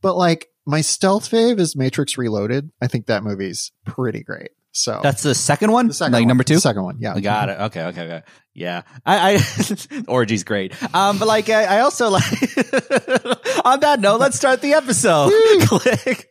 But like my stealth fave is Matrix Reloaded. I think that movie's pretty great. So That's the second one? the second like one. number two? The second one, yeah. I got it. Okay, okay, okay. Yeah, I, I orgy's great. Um, but like, I, I also like. on that note, let's start the episode. Click.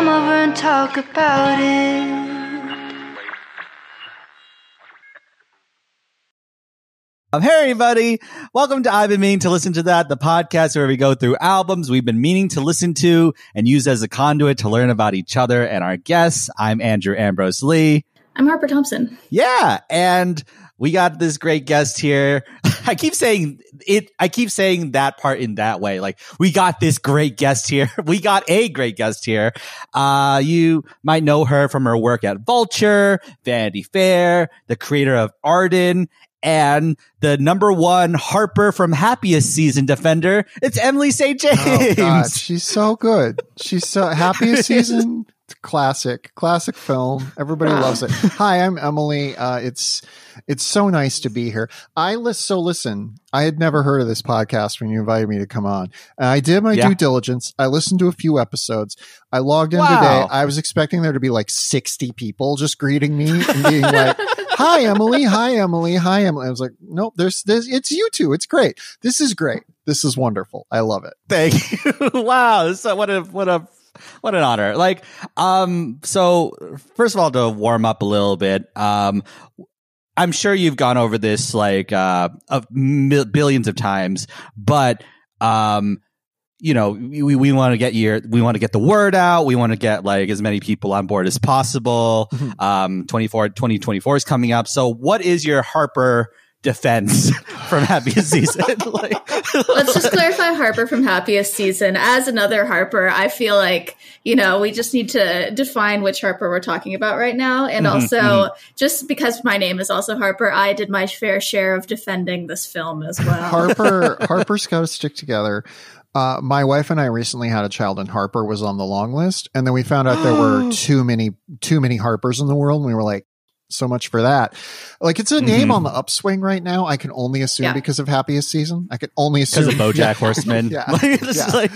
come over and talk about it? Um, hey everybody, welcome to I've been meaning to listen to that, the podcast where we go through albums we've been meaning to listen to and use as a conduit to learn about each other and our guests. I'm Andrew Ambrose Lee. I'm Harper Thomson. Yeah, and we got this great guest here. I keep saying it. I keep saying that part in that way. Like we got this great guest here. We got a great guest here. Uh, you might know her from her work at Vulture, Vanity Fair, the creator of Arden, and the number one Harper from Happiest Season Defender. It's Emily St. James. Oh god, she's so good. She's so happiest season classic, classic film. Everybody loves it. Hi, I'm Emily. Uh, it's it's so nice to be here. I list so listen. I had never heard of this podcast when you invited me to come on. And I did my Yeah. due diligence. I listened to a few episodes. I logged in Wow. today. I was expecting there to be like 60 people just greeting me and being like, "Hi, Emily. Hi, Emily. Hi, Emily." I was like, "Nope. There's this. It's you two. It's great. This is great. This is wonderful. I love it." Thank you. wow. So what a what a what an honor. Like, um, so first of all, to warm up a little bit, um, I'm sure you've gone over this like uh of mil- billions of times, but um you know, we, we want to get your, we want to get the word out. We want to get like as many people on board as possible. Mhm. Um, 24, 2024 is coming up. So what is your Harper defense from happiest season? like, Let's just clarify Harper from Happiest Season. As another Harper, I feel like, you know, we just need to define which Harper we're talking about right now. And Mhm, also, just because my name is also Harper, I did my fair share of defending this film as well. Harper Harper's got to stick together. Uh, my wife and I recently had a child, and Harper was on the long list. And then we found out there were too many too many Harpers in the world, and we were like, so much for that. Like it's a name Mhm. on the upswing right now. I can only assume Yeah. because of Happiest Season. I can only assume because of BoJack Yeah. Horseman. Yeah. Yeah. like-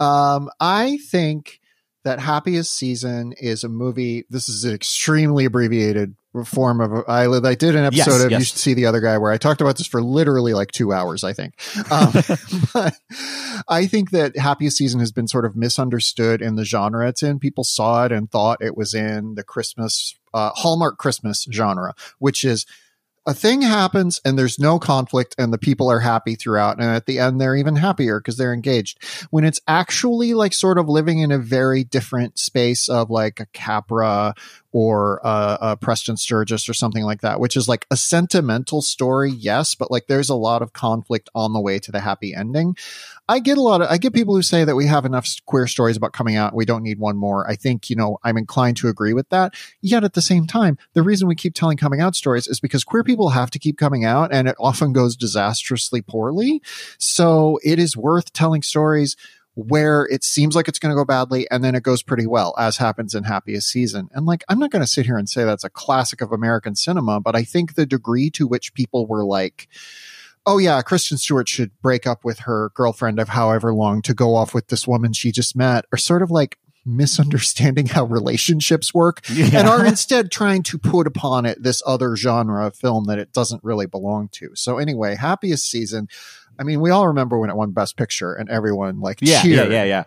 um, I think that Happiest Season is a movie. This is an extremely abbreviated form of. I, I did an episode Yes, of yes. You Should See the Other Guy where I talked about this for literally like two hours, I think. Um, but I think that Happiest Season has been sort of misunderstood in the genre it's in. People saw it and thought it was in the Christmas, uh, Hallmark Christmas genre, which is a thing happens and there's no conflict and the people are happy throughout. And at the end they're even happier because they're engaged. When it's actually like sort of living in a very different space of like a capra or uh, a Preston Sturges or something like that which is like a sentimental story yes but like there's a lot of conflict on the way to the happy ending I get a lot of I get people who say that we have enough queer stories about coming out. We don't need one more. I think, you know, I'm inclined to agree with that. Yet at the same time, the reason we keep telling coming out stories is because queer people have to keep coming out and it often goes disastrously poorly. So it is worth telling stories where it seems like it's going to go badly and then it goes pretty well, as happens in Happiest Season. And like, I'm not going to sit here and say that's a classic of American cinema, but I think the degree to which people were like, oh yeah, Kristen Stewart should break up with her girlfriend of however long to go off with this woman she just met, are sort of like misunderstanding how relationships work and are instead trying to put upon it this other genre of film that it doesn't really belong to. So anyway, happiest season. I mean, we all remember when it won Best Picture and everyone like yeah, yeah, cheered. yeah, yeah,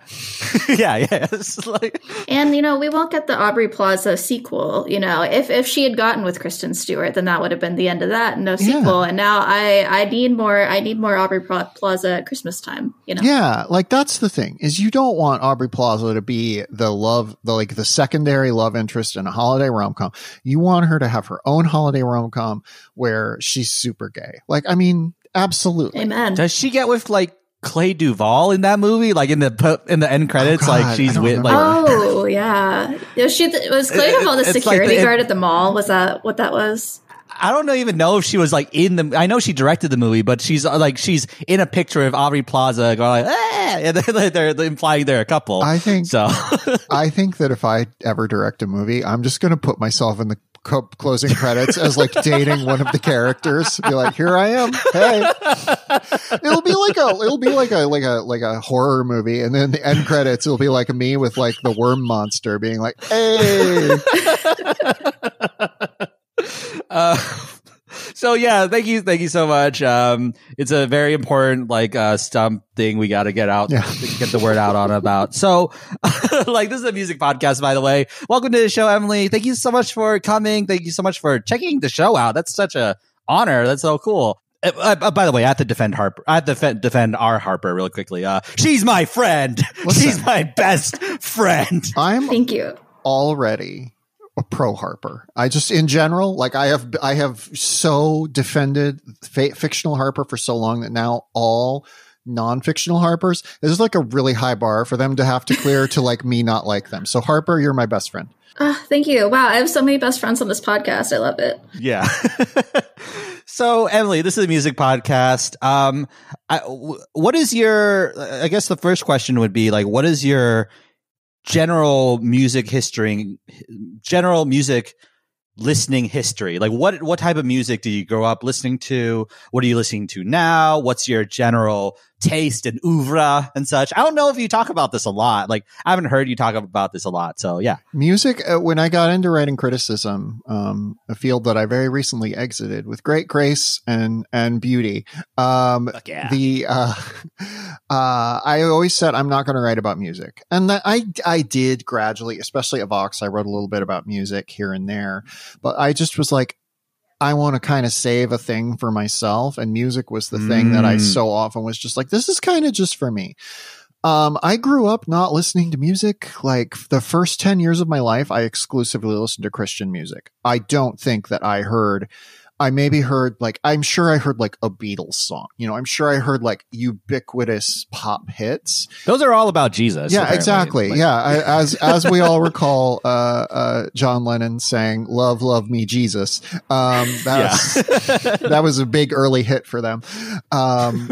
yeah, yeah. It's like, And you know, we won't get the Aubrey Plaza sequel. You know, if if she had gotten with Kristen Stewart, then that would have been the end of that. No sequel. And now I I need more. I need more Aubrey Plaza at Christmas time. You know. Yeah, like that's the thing is you don't want Aubrey Plaza to be the love, the like the secondary love interest in a holiday rom com. You want her to have her own holiday rom com where she's super gay. Like, I mean, absolutely. Amen. does she get with like Clea DuVall in that movie? Like in the in the end credits, Oh, God, like she's with like Oh yeah, was she? The, was Clea It- DuVall the it's like security the- guard at the mall? Was that what that was? I don't even know if she was like in the. I know she directed the movie, but she's uh, like she's in a picture of Aubrey Plaza going like, eh, and they're, they're, they're implying they're a couple. I think so. I think that if I ever direct a movie, I'm just going to put myself in the co- closing credits as like dating one of the characters. Be like, here I am. Hey, it'll be like a, it'll be like a, like a, like a horror movie, and then the end credits, it'll be like me with like the worm monster being like, hey, uh, so yeah, thank you, thank you so much. Um, it's a very important like uh stump thing we got to get out, Yeah. to get the word out on about. So, like this is a music podcast, by the way. Welcome to the show, Emily. Thank you so much for coming. Thank you so much for checking the show out. That's such a honor. That's so cool. Uh, uh, by the way, I have to defend Harper. I have to defend, defend our Harper really quickly. Uh, she's my friend. Listen. She's my best friend. I'm Thank you. already a pro Harper. I just, in general, like I have, I have so defended fa- fictional Harper for so long that now all non-fictional Harpers, this is like a really high bar for them to have to clear to like me not like them. So Harper, you're my best friend. Ah, thank you. Wow, I have so many best friends on this podcast. I love it. Yeah. so Emily, this is a music podcast. Um, I, w- what is your? I guess the first question would be like, what is your general music history? General music listening history. Like, what what type of music do you grow up listening to? What are you listening to now? What's your general taste and oeuvre and such? I don't know if you talk about this a lot. Like, I haven't heard you talk about this a lot. So yeah. Music, uh, when I got into writing criticism, um, a field that I very recently exited with great grace and, and beauty, um, yeah. the uh, uh, I always said I'm not going to write about music, and that I I did gradually, especially at Vox. I wrote a little bit about music here and there, but I just was like, I want to kind of save a thing for myself, and music was the thing that I Mm. so often was just like, this is kind of just for me. Um, I grew up not listening to music. Like the first 10 years of my life, I exclusively listened to Christian music. I don't think that I heard, I maybe heard like, I'm sure I heard like a Beatles song. You know, I'm sure I heard like ubiquitous pop hits. Those are all about Jesus. yeah, apparently. exactly. Like- yeah. I, as, as we all recall, uh, uh, John Lennon saying, love, love me, Jesus. Um, that's, that was a big early hit for them. Um,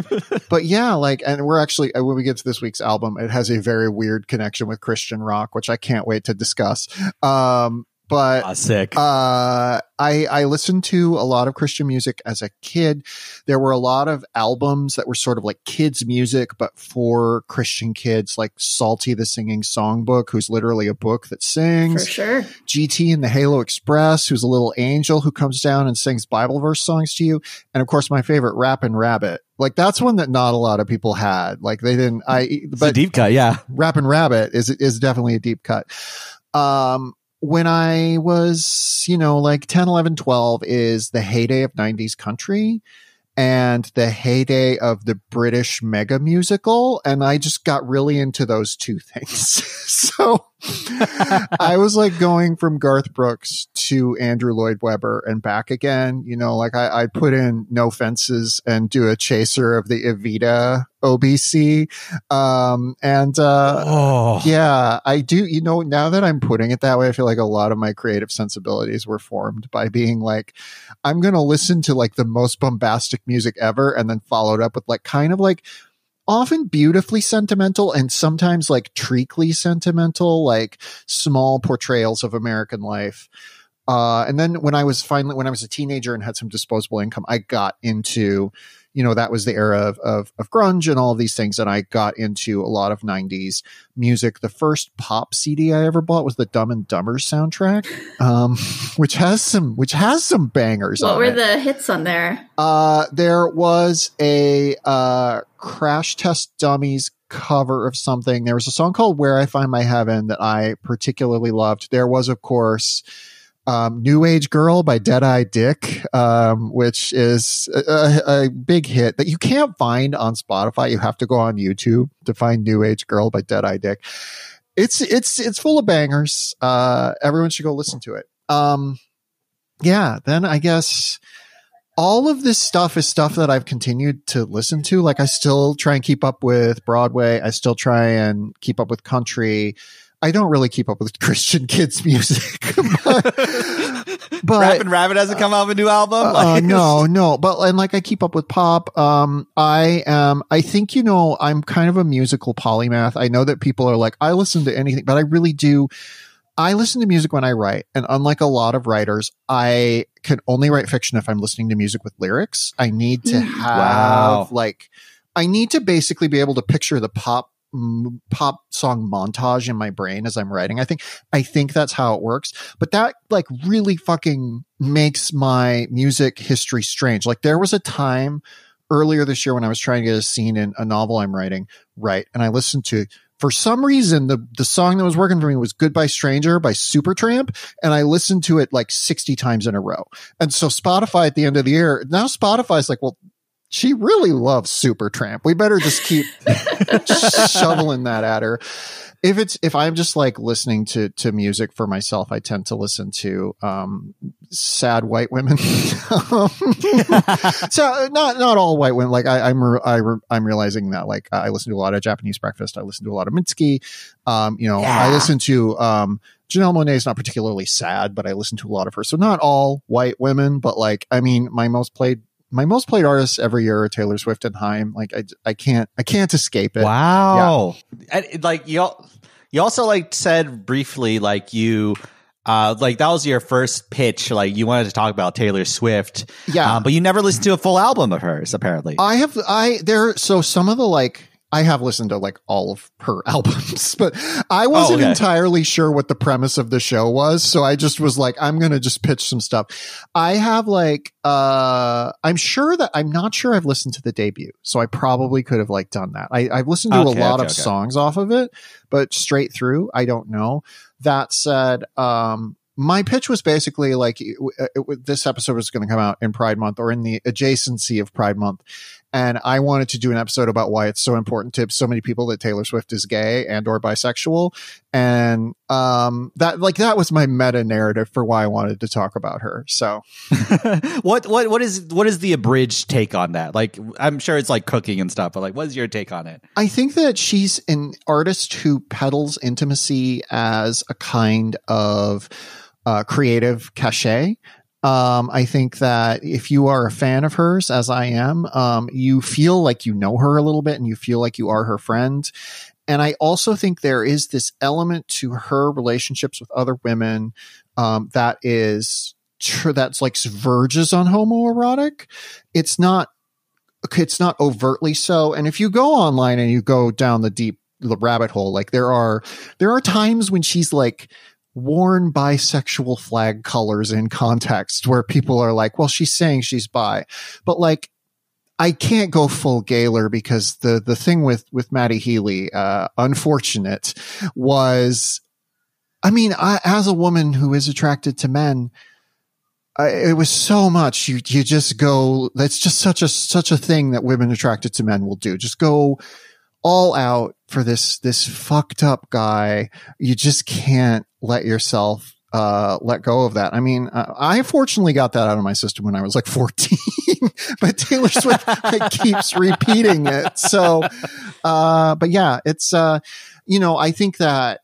but yeah, like, and we're actually, uh, when we get to this week's album, it has a very weird connection with Christian rock, which I can't wait to discuss. Um, but Ah, sick. uh, I I listened to a lot of Christian music as a kid. There were a lot of albums that were sort of like kids music, but for Christian kids, like Psalty the Singing Songbook, who's literally a book that For sings. sure. GT and the Halo Express, who's a little angel who comes down and sings Bible verse songs to you. And of course, my favorite, Rappin' Rabbit. Like that's one that not a lot of people had. Like they didn't. I it's a but deep cut. Yeah. Rappin' Rabbit is is definitely a deep cut. Um, when I was, you know, like 10, 11, 12 is the heyday of 90s country and the heyday of the British mega musical. And I just got really into those two things. so I was like going from Garth Brooks to Andrew Lloyd Webber and back again. You know, like I, I put in no fences and do a chaser of the Evita OBC. Um, and, uh, Oh. yeah, I do. You know, now that I'm putting it that way, I feel like a lot of my creative sensibilities were formed by being like, I'm going to listen to like the most bombastic music ever and then followed up with like kind of like often beautifully sentimental and sometimes like treacly sentimental, like small portrayals of American life. Uh, and then when I was finally, when I was a teenager and had some disposable income, I got into, you know, that was the era of, of, of grunge and all of these things. And I got into a lot of 90s music. The first pop CD I ever bought was the Dumb and Dumber soundtrack, um, which has some, which has some bangers What were it. the hits on there? Uh, there was a uh, Crash Test Dummies cover of something. There was a song called Where I Find My Heaven that I particularly loved. There was, of course, um, New Age Girl by Deadeye Dick, um, which is a, a, big hit that you can't find on Spotify. You have to go on YouTube to find New Age Girl by Deadeye Dick. It's it's it's full of bangers. Uh, everyone should go listen to it. Um, yeah. Then I guess all of this stuff is stuff that I've continued to listen to. Like I still try and keep up with Broadway. I still try and keep up with country. I don't really keep up with Christian kids music, but, but Rappin' Rabbit hasn't come out with a new album. uh, Like- no, no, but and like I keep up with pop. Um, I am. I think you know I'm kind of a musical polymath. I know that people are like I listen to anything, but I really do. I listen to music when I write, and unlike a lot of writers, I can only write fiction if I'm listening to music with lyrics. I need to Mm. have Wow. like I need to basically be able to picture the pop pop song montage in my brain as I'm writing. I think I think that's how it works. But that like really fucking makes my music history strange. Like there was a time earlier this year when I was trying to get a scene in a novel I'm writing right, and I listened to for some reason the the song that was working for me was Goodbye Stranger by Supertramp and I listened to it like 60 times in a row. And so Spotify at the end of the year, now Spotify's like, well, she really loves Supertramp. We better just keep shoveling that at her. If it's if I'm just like listening to to music for myself, I tend to listen to um sad white women. So not not all white women. Like I, I'm I re- I'm realizing that like I listen to a lot of Japanese breakfast. I listen to a lot of Mitski. Um, you know, I listen to um Janelle Monáe is not particularly sad, but I listen to a lot of her. So not all white women, but like I mean, my most played my most played artists every year are Taylor Swift and Haim. Like I I can't I can't escape it. Wow. And, it- like you, you also like said briefly, like you, uh, like that was your first pitch. Like you wanted to talk about Taylor Swift, Yeah. um, but you never listened to a full album of hers. Apparently, I have I there so some of the like I have listened to like all of her albums, but I wasn't okay. entirely sure what the premise of the show was. So I just was like, I'm gonna just pitch some stuff. I have like uh I'm sure that I'm not sure I've listened to the debut. So I probably could have like done that. I, I've listened to Okay, a lot okay, of songs off of it, but straight through, I don't know. That said, um my pitch was basically like it, it, this episode was going to come out in Pride Month or in the adjacency of Pride Month and I wanted to do an episode about why it's so important to so many people that Taylor Swift is gay and or bisexual, and um, that like that was my meta narrative for why I wanted to talk about her. So what what what is what is the abridged take on that? Like, I'm sure it's like cooking and stuff, but like, what's your take on it? I think that she's an artist who peddles intimacy as a kind of uh, creative cachet. Um, I think that if you are a fan of hers, as I am, um, you feel like you know her a little bit and you feel like you are her friend. And I also think there is this element to her relationships with other women um, that is tr- that's like verges on homoerotic. It's not it's not overtly so. And if you go online and you go down the deep the rabbit hole, like there are there are times when she's like worn bisexual flag colors in context where people are like, well, she's saying she's bi. But like I can't go full Gaylor because the the thing with with Matty Healy, uh, unfortunate, was, I mean, I, as a woman who is attracted to men, I, it was so much. You you just go. That's just such a such a thing that women attracted to men will do. Just go all out for this this fucked up guy. You just can't let yourself uh, let go of that. I mean, uh, I fortunately got that out of my system when I was like 14, but Taylor Swift like, keeps repeating it. So, uh, but yeah, it's, uh, you know, I think that,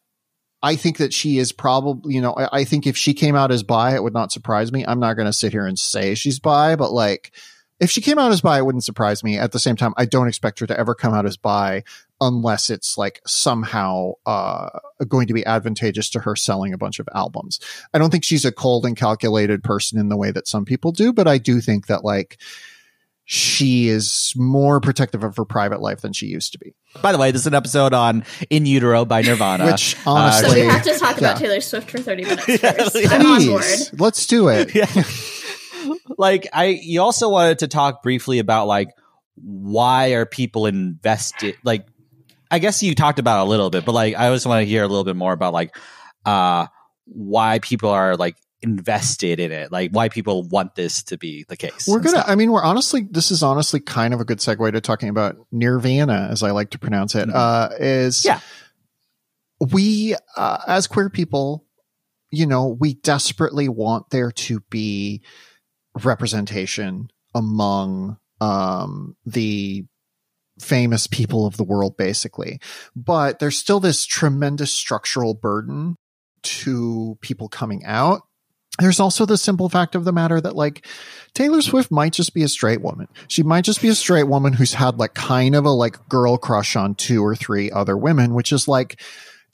I think that she is probably, you know, I, I think if she came out as bi, it would not surprise me. I'm not going to sit here and say she's bi, but like, if she came out as bi, it wouldn't surprise me. At the same time, I don't expect her to ever come out as bi unless it's like somehow uh, going to be advantageous to her selling a bunch of albums. I don't think she's a cold and calculated person in the way that some people do, but I do think that like she is more protective of her private life than she used to be. By the way, this is an episode on In Utero by Nirvana. Which So honestly, we have to talk about. Taylor Swift for 30 minutes Yeah, first. yeah. I'm on board. please, let's do it. yeah. like I you also wanted to talk briefly about like why are people invested like I guess you talked about a little bit, but like I always want to hear a little bit more about like uh why people are like invested in it, like why people want this to be the case. We're gonna. stuff. I mean, we're honestly. This is honestly kind of a good segue to talking about Nirvana, as I like to pronounce it. Mhm. Uh, is Yeah. we uh, as queer people, you know, we desperately want there to be representation among um, the famous people of the world, basically. But there's still this tremendous structural burden to people coming out. There's also the simple fact of the matter that like Taylor Swift might just be a straight woman. She might just be a straight woman who's had like kind of a like girl crush on two or three other women, which is like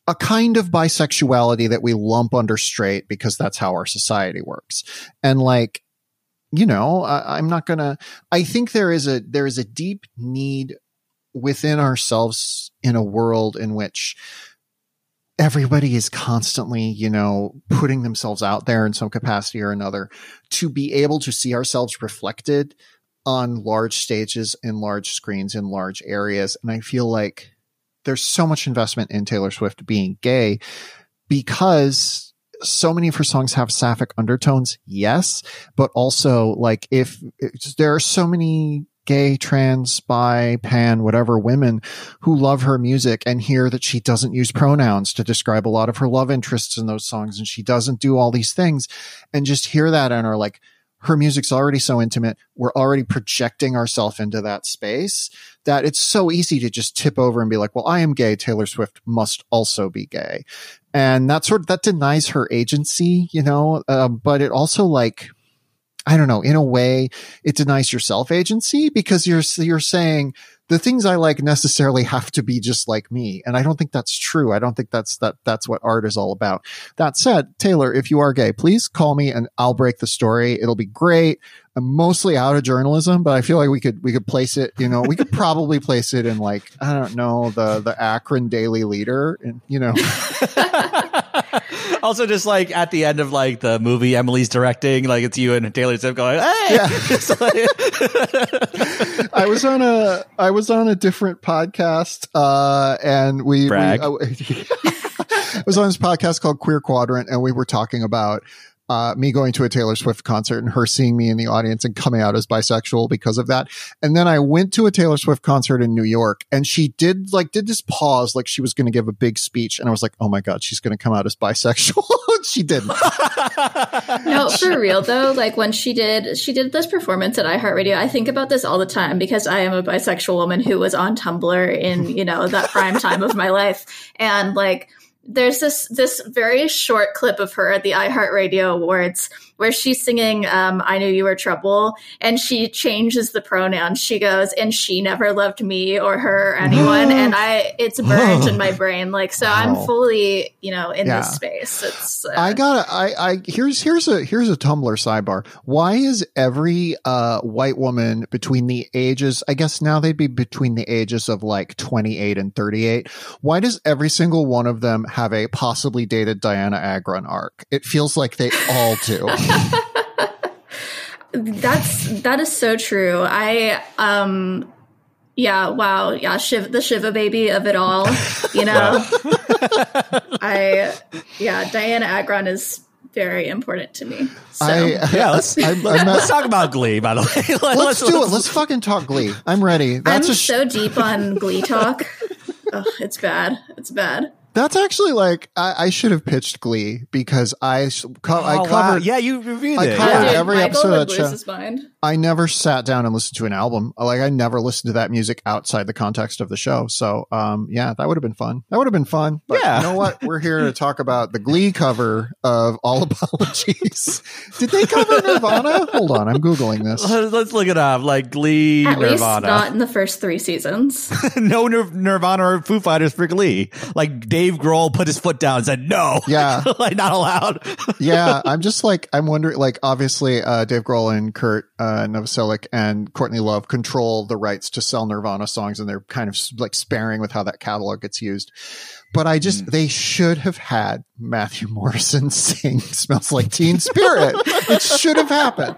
a kind of bisexuality that we lump under straight because that's how our society works. And like, you know, I, I'm not gonna, I think there is a, there is a deep need within ourselves in a world in which everybody is constantly, you know, putting themselves out there in some capacity or another to be able to see ourselves reflected on large stages in large screens in large areas. And I feel like there's so much investment in Taylor Swift being gay because so many of her songs have sapphic undertones. Yes. But also like if there are so many gay, trans, bi, pan, whatever women who love her music and hear that she doesn't use pronouns to describe a lot of her love interests in those songs and she doesn't do all these things and just hear that and are like, her music's already so intimate. We're already projecting ourselves into that space that it's so easy to just tip over and be like, well, I am gay. Taylor Swift must also be gay. And that sort of, that denies her agency, you know, uh, but it also like, I don't know, in a way, it denies your self agency because you're, you're saying the things I like necessarily have to be just like me. And I don't think that's true. I don't think that's, that, that's what art is all about. That said, Taylor, if you are gay, please call me and I'll break the story. It'll be great. I'm mostly out of journalism, but I feel like we could, we could place it, you know, we could probably place it in like, I don't know, the, the Akron Daily Leader and, you know. also, just like at the end of like the movie Emily's directing, like it's you and Taylor Swift going, "Hey!" Yeah. I was on a I was on a different podcast, uh, and we, Brag. we uh, I was on this podcast called Queer Quadrant, and we were talking about uh, me going to a Taylor Swift concert and her seeing me in the audience and coming out as bisexual because of that. And then I went to a Taylor Swift concert in New York and she did like, did this pause like she was going to give a big speech. And I was like, oh my God, she's going to come out as bisexual. she didn't. no, for real though, like when she did, she did this performance at iHeartRadio. I think about this all the time because I am a bisexual woman who was on Tumblr in, you know, that prime time of my life. And like, there's this this very short clip of her at the iHeartRadio Awards where she's singing um, "I Knew You Were Trouble" and she changes the pronouns. She goes, "And she never loved me or her or anyone," and I it's burned in my brain. Like so, I'm fully you know in Yeah. this space. It's uh, I gotta. I. I. Here's. Here's a. Here's a Tumblr sidebar. Why is every uh white woman between the ages? I guess now they'd be between the ages of like 28 and 38. Why does every single one of them have a possibly dated Dianna Agron arc? It feels like they all do. That's that is so true. I um yeah, wow. Yeah, Shiv the Shiva baby of it all. You know. I yeah, Dianna Agron is very important to me. So I. Yeah, let's I'm, I'm let's talk about Glee. By the way, Let- Let's do it. Let's fucking talk Glee. I'm ready. That's I'm a. Sh- so deep on Glee talk. Ugh, it's bad. It's bad. That's actually like I, I should have pitched Glee because I. s- Co- I Oh, wow. covered. Yeah, you reviewed I it. covered Yeah. Every Michael episode of would that show. I never sat down and listened to an album. Like I never listened to that music outside the context of the show. So, um, yeah, that would have been fun. That would have been fun. But Yeah. you know what? We're here to talk about the Glee cover of All Apologies. Did they cover Nirvana? Hold on, I'm googling this. Let's look it up. Like Glee, At least Nirvana. not in the first three seasons. no Nir- Nirvana or Foo Fighters for Glee. Like Dave Grohl put his foot down and said no. Yeah. like not allowed. yeah, I'm just like I'm wondering. Like, obviously, uh, Dave Grohl and Kurt uh, Novoselic and Courtney Love control the rights to sell Nirvana songs, and they're kind of like sparing with how that catalog gets used. But I just they should have had Matthew Morrison sing "Smells Like Teen Spirit." it should have happened.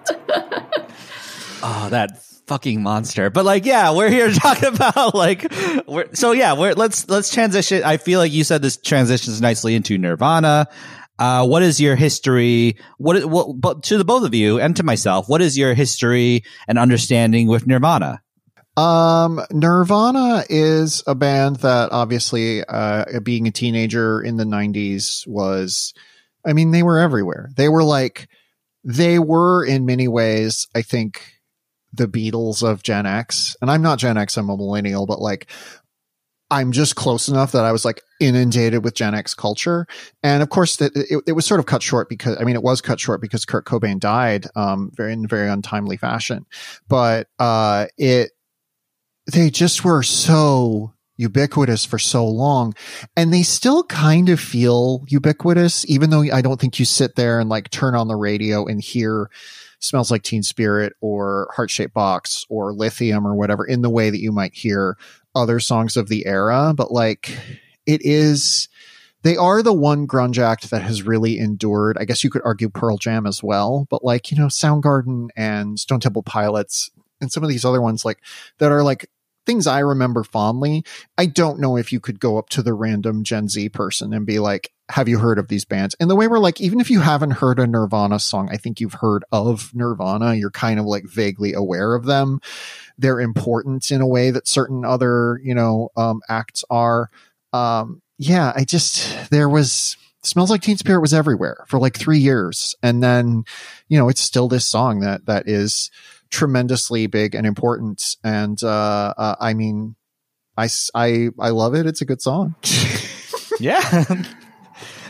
Oh, that fucking monster. But like, yeah, we're here talking about like, we're, so yeah, we're, let's, let's transition. I feel like you said this transitions nicely into Nirvana. Uh, what is your history? What, what, but to the both of you and to myself, what is your history and understanding with Nirvana? Um, Nirvana is a band that obviously, uh, being a teenager in the '90s was, I mean, they were everywhere. They were like, they were in many ways, I think, the Beatles of Gen X. And I'm not Gen X, I'm a millennial, but like I'm just close enough that I was like inundated with Gen X culture. And of course that it, it, was sort of cut short because I mean it was cut short because Kurt Cobain died um very in very untimely fashion. But uh it they just were so ubiquitous for so long and they still kind of feel ubiquitous even though I don't think you sit there and like turn on the radio and hear smells like teen spirit or heart shaped box or lithium or whatever in the way that you might hear other songs of the era, but like it is they are the one grunge act that has really endured. I guess you could argue Pearl Jam as well, but like, you know, Soundgarden and Stone Temple Pilots and some of these other ones like that are like things I remember fondly. I don't know if you could go up to the random Gen Z person and be like, have you heard of these bands? And the way we're like, even if you haven't heard a Nirvana song, I think you've heard of Nirvana. You're kind of like vaguely aware of them. They're important in a way that certain other, you know, um, acts are. Um, yeah, I just, there was, smells like teen spirit was everywhere for like three years. And then, you know, it's still this song that, that is, tremendously big and important. And uh, uh, I mean, I, I, I love it. It's a good song. yeah.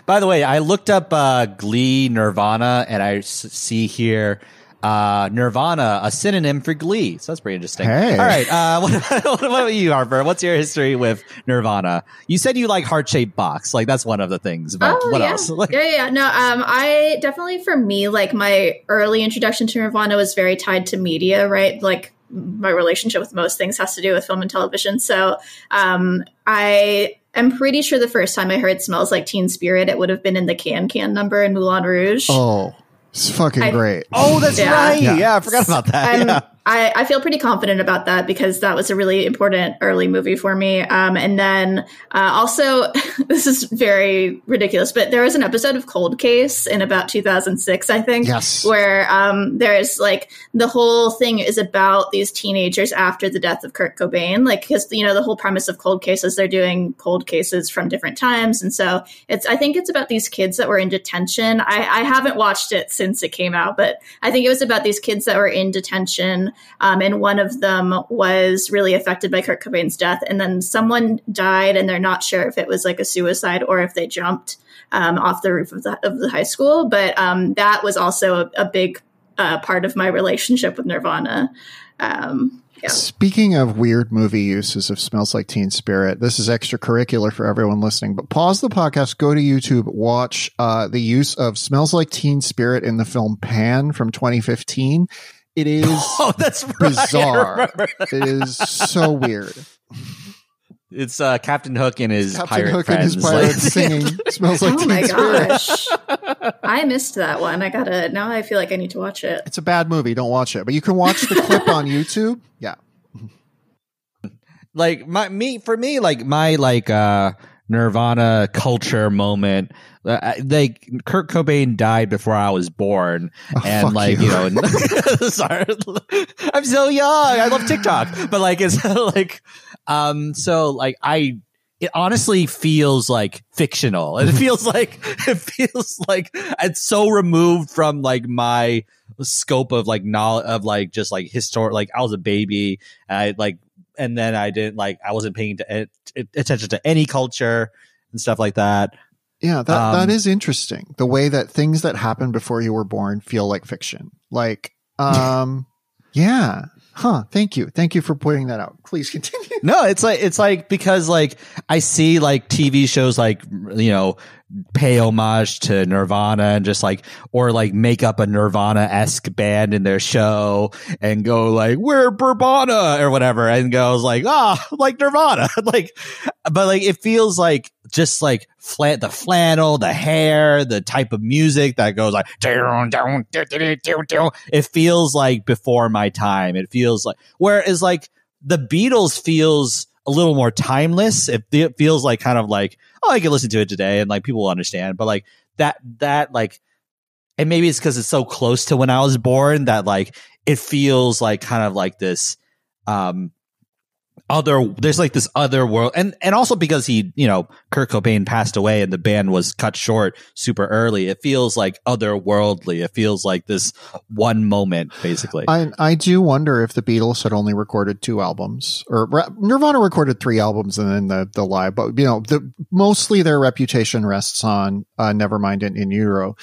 By the way, I looked up uh, Glee Nirvana, and I see here uh, Nirvana, a synonym for Glee. So that's pretty interesting. Hey. All right. Uh, what, what, about you, Harper? What's your history with Nirvana? You said you like heart shaped box. Like that's one of the things. But oh, what yeah. else? yeah, yeah. No, um, I definitely for me, like my early introduction to Nirvana was very tied to media, right? Like my relationship with most things has to do with film and television. So um, I am pretty sure the first time I heard "Smells Like Teen Spirit," it would have been in the Can Can number in Moulin Rouge. Oh, it's fucking I, great. Oh, that's yeah. right. Yeah. yeah. I forgot about that. Yeah. I, I, feel pretty confident about that because that was a really important early movie for me. Um, and then uh, also, this is very ridiculous, but there was an episode of Cold Case in about 2006, I think, yes. where um, there's like the whole thing is about these teenagers after the death of Kurt Cobain. Like, because, you know, the whole premise of Cold Case is they're doing cold cases from different times. And so it's, I think it's about these kids that were in detention. I, I haven't watched it since it came out, but I think it was about these kids that were in detention um, and one of them was really affected by Kurt Cobain's death. And then someone died, and they're not sure if it was like a suicide or if they jumped um, off the roof of the, of the high school. But um, that was also a, a big uh, part of my relationship with Nirvana. Um, yeah. Speaking of weird movie uses of Smells Like Teen Spirit, this is extracurricular for everyone listening, but pause the podcast, go to YouTube, watch uh, the use of Smells Like Teen Spirit in the film Pan from 2015. It is oh, that's bizarre. It is so weird. It's uh, Captain Hook and his Captain pirate Hook friends. and his pirate singing smells like. Oh my gosh! I missed that one. I gotta now. I feel like I need to watch it. It's a bad movie. Don't watch it. But you can watch the clip on YouTube. Yeah. Like my me for me like my like uh Nirvana culture moment. Uh, like Kurt Cobain died before I was born, oh, and like you, you know, sorry, I'm so young. I love TikTok, but like it's like, um, so like I it honestly feels like fictional. It feels like it feels like it's so removed from like my scope of like knowledge of like just like historic. Like I was a baby, I like and then I didn't like I wasn't paying to, attention to any culture and stuff like that. Yeah, that um, that is interesting. The way that things that happened before you were born feel like fiction. Like, um, yeah, huh? Thank you, thank you for pointing that out. Please continue. No, it's like it's like because like I see like TV shows like you know pay homage to Nirvana and just like, or like make up a Nirvana esque band in their show and go like, we're Bourbana or whatever. And goes like, ah, like Nirvana. like, but like, it feels like just like the flannel, the hair, the type of music that goes like, it feels like before my time. It feels like, whereas like the Beatles feels, a little more timeless. It, it feels like kind of like, oh, I can listen to it today and like people will understand. But like that, that like, and maybe it's because it's so close to when I was born that like it feels like kind of like this, um, other there's like this other world and and also because he you know Kurt Cobain passed away and the band was cut short super early it feels like otherworldly. It feels like this one moment basically. I I do wonder if the Beatles had only recorded two albums or Nirvana recorded three albums and then the the live but you know the mostly their reputation rests on uh, Nevermind and In Utero.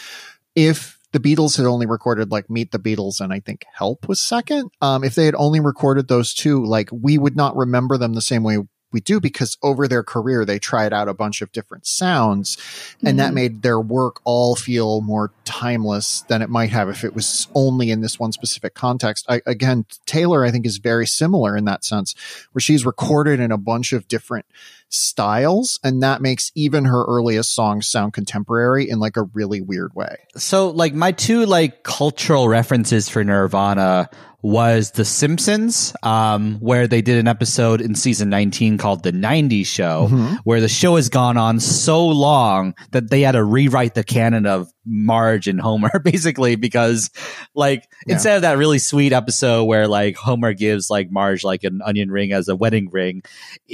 If the Beatles had only recorded like Meet the Beatles and I think Help was second. Um, if they had only recorded those two, like we would not remember them the same way we do because over their career they tried out a bunch of different sounds and mm-hmm. that made their work all feel more timeless than it might have if it was only in this one specific context I, again taylor i think is very similar in that sense where she's recorded in a bunch of different styles and that makes even her earliest songs sound contemporary in like a really weird way. So like my two like cultural references for nirvana was The Simpsons, um, where they did an episode in season 19 called The 90s Show, mm-hmm. where the show has gone on so long that they had to rewrite the canon of Marge and Homer, basically, because like yeah. instead of that really sweet episode where like Homer gives like Marge like an onion ring as a wedding ring,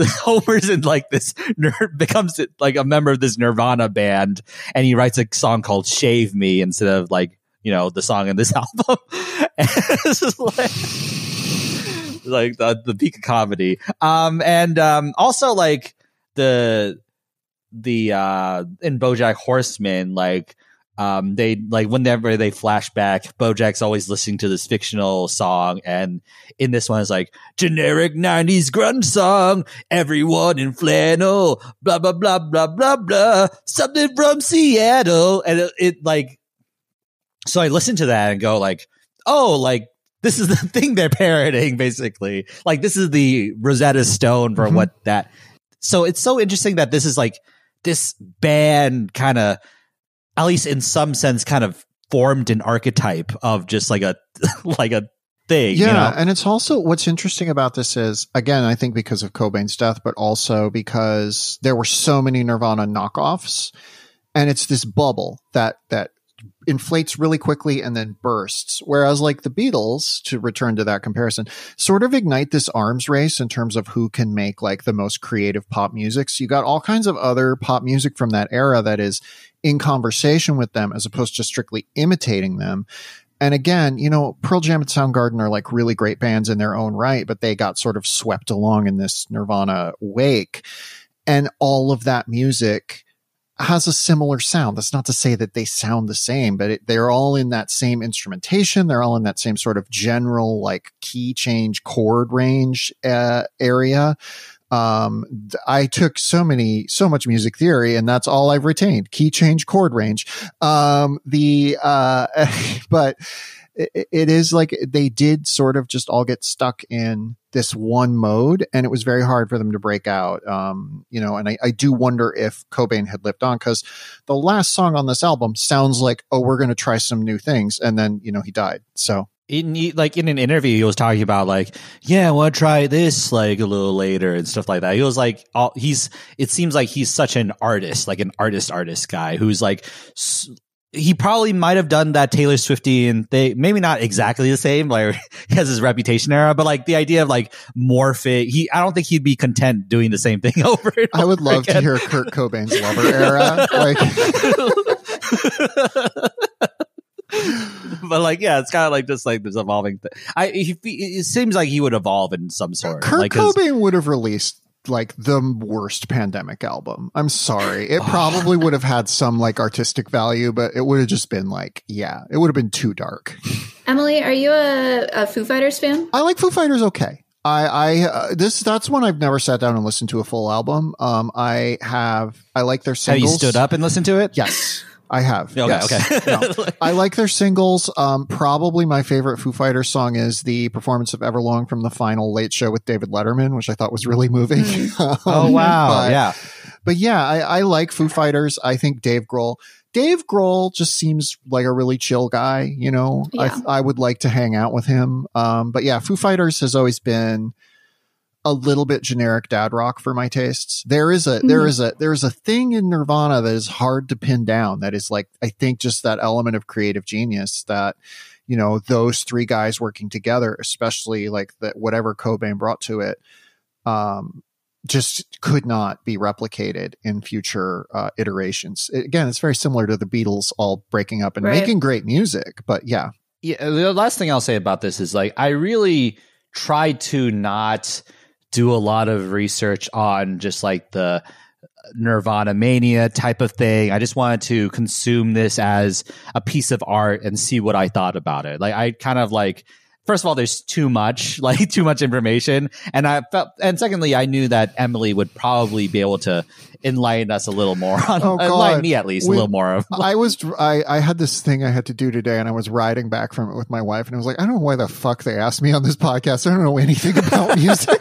Homer's in like this becomes like a member of this Nirvana band and he writes a song called Shave Me instead of like you know, the song in this album. this is like, like the, the peak of comedy. Um, and, um, also like the, the, uh, in Bojack Horseman, like, um, they like whenever they flash back, Bojack's always listening to this fictional song, and in this one, it's like generic '90s grunge song. Everyone in flannel, blah blah blah blah blah blah. Something from Seattle, and it, it like so I listen to that and go like, oh, like this is the thing they're parroting, basically. Like this is the Rosetta Stone for mm-hmm. what that. So it's so interesting that this is like this band kind of, at least in some sense, kind of formed an archetype of just like a like a thing. Yeah, you know? and it's also what's interesting about this is again, I think because of Cobain's death, but also because there were so many Nirvana knockoffs, and it's this bubble that that inflates really quickly and then bursts. Whereas like the Beatles, to return to that comparison, sort of ignite this arms race in terms of who can make like the most creative pop music. So you got all kinds of other pop music from that era that is in conversation with them as opposed to strictly imitating them. And again, you know, Pearl Jam and Soundgarden are like really great bands in their own right, but they got sort of swept along in this Nirvana wake. And all of that music has a similar sound. That's not to say that they sound the same, but it, they're all in that same instrumentation. They're all in that same sort of general like key change chord range uh, area. Um, I took so many, so much music theory, and that's all I've retained: key change chord range. Um, the uh, but it, is like they did sort of just all get stuck in this one mode and it was very hard for them to break out um, you know and I, I, do wonder if cobain had lived on because the last song on this album sounds like oh we're going to try some new things and then you know he died so. In like in an interview he was talking about like yeah i want to try this like a little later and stuff like that. He was like all, he's it seems like he's such an artist like an artist artist guy who's like he probably might have done that Taylor Swifty and they maybe not exactly the same, like he has his reputation era, but like the idea of like morphing, he I don't think he'd be content doing the same thing over. I would love again. to hear Kurt Cobain's lover era. Like but like yeah, it's kind of like just like this evolving thing. I he, it seems like he would evolve in some sort. Kurt like, Cobain would have released like the worst pandemic album. I'm sorry. It probably would have had some like artistic value, but it would have just been like, yeah, it would have been too dark. Emily, are you a, a Foo Fighters fan? I like Foo Fighters okay. I, I, uh, this, that's one I've never sat down and listened to a full album. Um, I have, I like their singles. Have you stood up and listened to it? Yes. I have. Okay, yes. okay. no. I like their singles. Um, probably my favorite Foo Fighters song is the performance of Everlong from the final Late Show with David Letterman, which I thought was really moving. Mm. um, oh wow! But, yeah, but yeah, I, I like Foo Fighters. I think Dave Grohl. Dave Grohl just seems like a really chill guy. You know, yeah. I I would like to hang out with him. Um, but yeah, Foo Fighters has always been a little bit generic dad rock for my tastes. There is a mm-hmm. there is a there is a thing in Nirvana that is hard to pin down. That is like I think just that element of creative genius that you know, those three guys working together, especially like that whatever Cobain brought to it, um, just could not be replicated in future uh, iterations. Again, it's very similar to the Beatles all breaking up and Right. making great music, but yeah, yeah, the last thing I'll say about this is like I really tried to not do a lot of research on just like the Nirvana mania type of thing. I just wanted to consume this as a piece of art and see what I thought about it. Like I kind of like first of all there's too much like too much information and I felt and secondly I knew that Emily would probably be able to enlighten us a little more on Oh, enlighten me at least We- a little more of I was I, I had this thing I had to do today, and I was riding back from it with my wife, and I was like, I don't know why the fuck they asked me on this podcast. I don't know anything about music.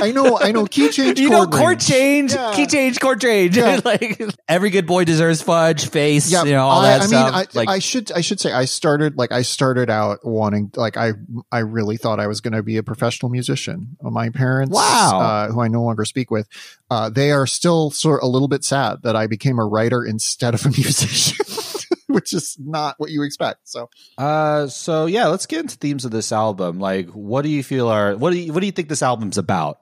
I know I know key change. you know, chord range. change, Yeah. key change, chord change. Yeah. like every good boy deserves fudge, face, Yeah, you know, all I, that I mean, stuff. I, like, I should I should say I started like I started out wanting like I I really thought I was going to be a professional musician. My parents, Wow. uh, who I no longer speak with, uh, they are still sort of a little bit sad that I became a writer instead of a musician, which is not what you expect. So uh, so yeah, let's get into themes of this album. Like, what do you feel are what do you what do you think this album's about?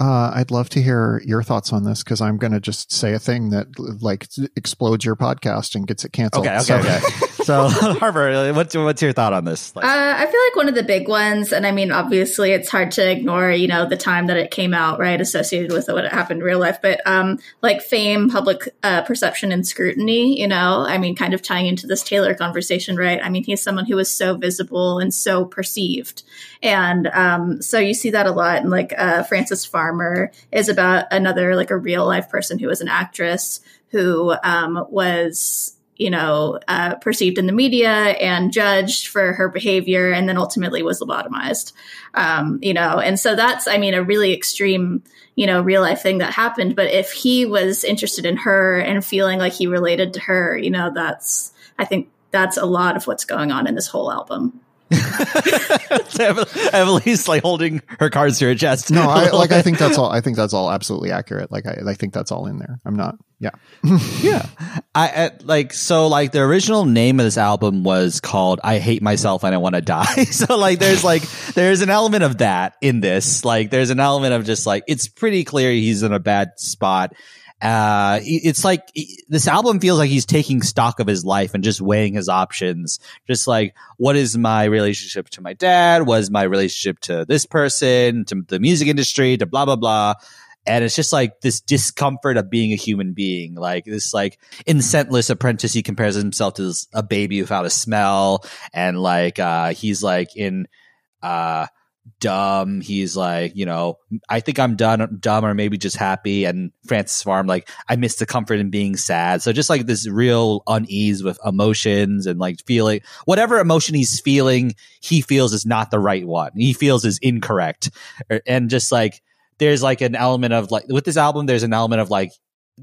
Uh, I'd love to hear your thoughts on this because I'm going to just say a thing that like explodes your podcast and gets it canceled. Okay, okay, So- okay. So, Harper, what's what's your thought on this? Uh, I feel like one of the big ones, and I mean, obviously, it's hard to ignore, you know, the time that it came out, right, associated with what happened in real life. But um, like fame, public uh, perception, and scrutiny, you know, I mean, kind of tying into this Taylor conversation, right? I mean, he's someone who was so visible and so perceived, and um, so you see that a lot. And like uh, Frances Farmer is about another like a real life person who was an actress who um, was you know, uh, perceived in the media and judged for her behavior, and then ultimately was lobotomized. Um, you know, and so that's, I mean, a really extreme, you know, real life thing that happened. But if he was interested in her and feeling like he related to her, you know, that's, I think that's a lot of what's going on in this whole album. Emily's like holding her cards to her chest. No, I like. I think that's all. I think that's all absolutely accurate. Like, I, I think that's all in there. I'm not. Yeah. yeah. I, like so like the original name of this album was called i hate myself and i want to die. So like there's like there's an element of that in this. Like there's an element of just like it's pretty clear he's in a bad spot. Uh it's like this album feels like he's taking stock of his life and just weighing his options. Just like what is my relationship to my dad? What is my relationship to this person to the music industry to blah blah blah and it's just like this discomfort of being a human being like this like scentless apprentice he compares himself to this, a baby without a smell. And like uh he's like in uh dumb. He's like you know i think i'm done dumb or maybe just happy. And frances farmer like i miss the comfort in being sad. So just like this real unease with emotions and like feeling whatever emotion he's feeling he feels is not the right one. He feels is incorrect. And just like there's like an element of like with this album there's an element of like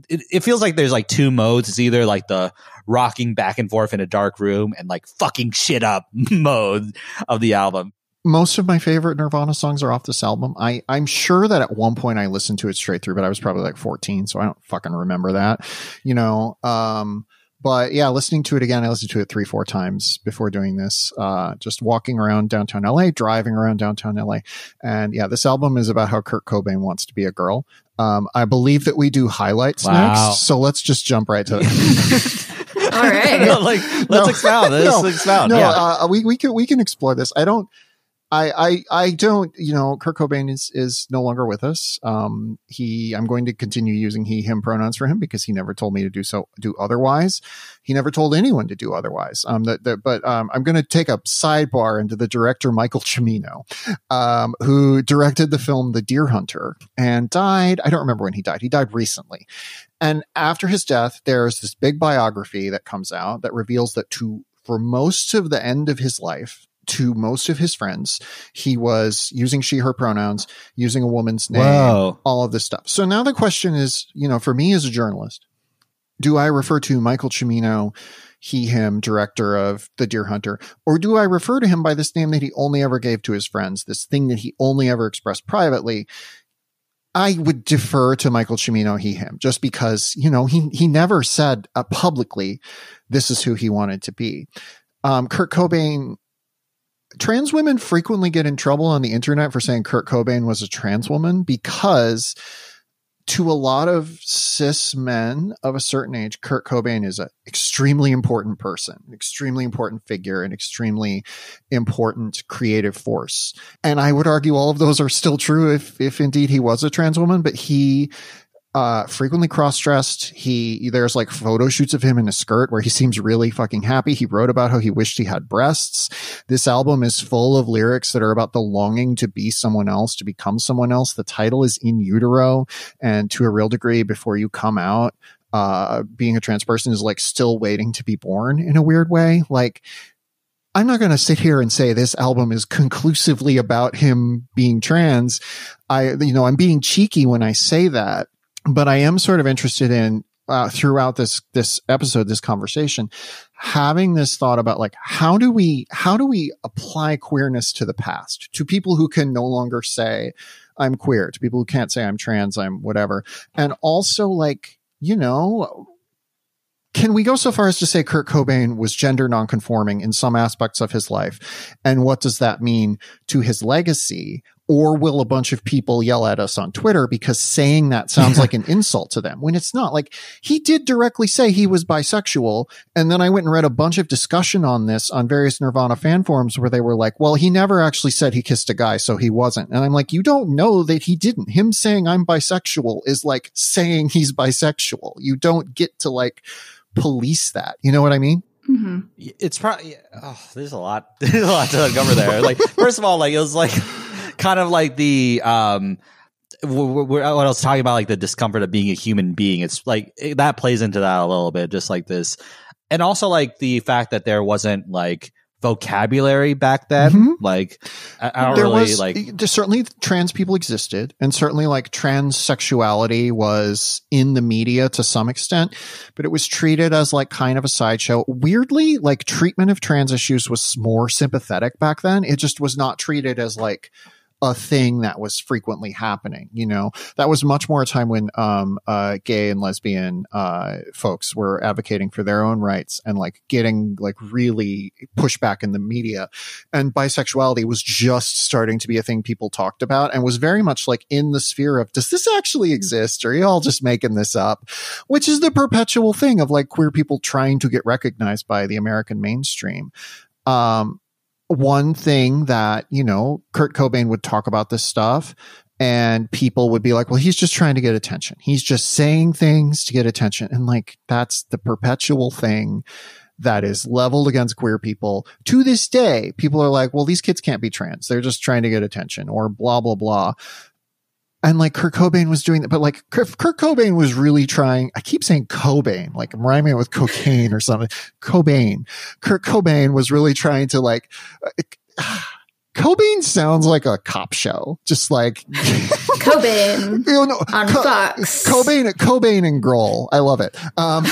it, it feels like there's like two modes it's either like the rocking back and forth in a dark room and like fucking shit up mode of the album Most of my favorite Nirvana songs are off this album. I I'm sure that at one point I listened to it straight through, but I was probably like 14, so I don't fucking remember that. You know. Um. But yeah, listening to it again, I listened to it three, four times before doing this. Uh, just walking around downtown LA, driving around downtown LA, and yeah, this album is about how Kurt Cobain wants to be a girl. Um, I believe that we do highlights Wow. next, so let's just jump right to it. All right. like let's No. expound let's No. expound no, yeah uh, we we can we can explore this. I don't. I, I I don't you know Kurt Cobain is is no longer with us. Um, he I'm going to continue using he him pronouns for him because he never told me to do so do otherwise. He never told anyone to do otherwise. Um, that, that but um, I'm going to take a sidebar into the director Michael Cimino, um, who directed the film The Deer Hunter and died. I don't remember when he died. He died recently. And after his death, there's this big biography that comes out that reveals that to for most of the end of his life, to most of his friends, he was using she, her pronouns, using a woman's name, Whoa. all of this stuff. So now the question is, you know, for me as a journalist, do I refer to Michael Cimino, he, him, director of The Deer Hunter, or do I refer to him by this name that he only ever gave to his friends, this thing that he only ever expressed privately? I would defer to Michael Cimino, he, him, just because, you know, he, he never said uh, publicly, this is who he wanted to be. um, Kurt Cobain trans women frequently get in trouble on the internet for saying Kurt Cobain was a trans woman because to a lot of cis men of a certain age, Kurt Cobain is an extremely important person, an extremely important figure, an extremely important creative force. And I would argue all of those are still true if, if indeed he was a trans woman, but he uh, frequently cross-dressed. He there's like photo shoots of him in a skirt where he seems really fucking happy. He wrote about how he wished he had breasts. This album is full of lyrics that are about the longing to be someone else, to become someone else. The title is In Utero, and to a real degree, before you come out, uh, being a trans person is like still waiting to be born in a weird way. Like I'm not going to sit here and say this album is conclusively about him being trans. I, you know, I'm being cheeky when I say that but I am sort of interested in uh, throughout this this episode, this conversation, having this thought about like how do we how do we apply queerness to the past to people who can no longer say I'm queer, to people who can't say I'm trans, I'm whatever, and also like you know can we go so far as to say Kurt Cobain was gender nonconforming in some aspects of his life? And what does that mean to his legacy? Or will a bunch of people yell at us on Twitter because saying that sounds like an insult to them when it's not? Like he did directly say he was bisexual. And then I went and read a bunch of discussion on this on various Nirvana fan forums where they were like, well, he never actually said he kissed a guy, so he wasn't. And I'm like, you don't know that he didn't. Him saying I'm bisexual is like saying he's bisexual. You don't get to like police that. You know what I mean? Mm-hmm. It's probably oh, there's a lot there's a lot to uncover there. Like first of all, like it was like kind of like the um what I was talking about, like the discomfort of being a human being. It's like it, that plays into that a little bit, just like this, and also like the fact that there wasn't like vocabulary back then. Mm-hmm. Like, I, I don't there really was, like. Certainly, trans people existed, and certainly, like, transsexuality was in the media to some extent, but it was treated as like kind of a sideshow. Weirdly, like, treatment of trans issues was more sympathetic back then. It just was not treated as like a thing that was frequently happening. You know, that was much more a time when um, uh, gay and lesbian uh, folks were advocating for their own rights and like getting like really pushback in the media. And bisexuality was just starting to be a thing people talked about and was very much like in the sphere of does this actually exist or are you all just making this up? Which is the perpetual thing of like queer people trying to get recognized by the American mainstream. Um, one thing that, you know, Kurt Cobain would talk about this stuff and people would be like, well, he's just trying to get attention. He's just saying things to get attention. And like, that's the perpetual thing that is leveled against queer people. To this day, people are like, well, these kids can't be trans. They're just trying to get attention or blah, blah, blah and like Kurt Cobain was doing that, but like Kurt, Kurt, Cobain was really trying. I keep saying Cobain, like I'm rhyming it with cocaine or something. Cobain, Kurt Cobain was really trying to like. Uh, Cobain sounds like a cop show, just like Cobain you know, on Co- Fox. Cobain, Cobain and Grohl. I love it. Um,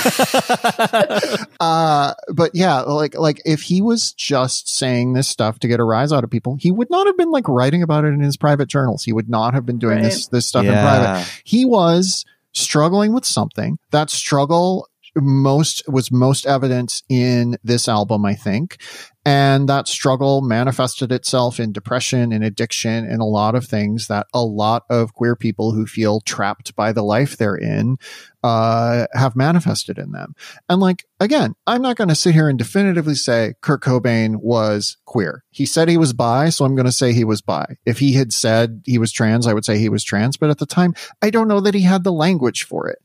uh, but yeah, like like if he was just saying this stuff to get a rise out of people, he would not have been like writing about it in his private journals. He would not have been doing right. this this stuff yeah. in private. He was struggling with something. That struggle most was most evident in this album, I think. And that struggle manifested itself in depression and addiction and a lot of things that a lot of queer people who feel trapped by the life they're in uh, have manifested in them. And like, again, I'm not going to sit here and definitively say Kurt Cobain was queer. He said he was bi, so I'm going to say he was bi. If he had said he was trans, I would say he was trans. But at the time, I don't know that he had the language for it,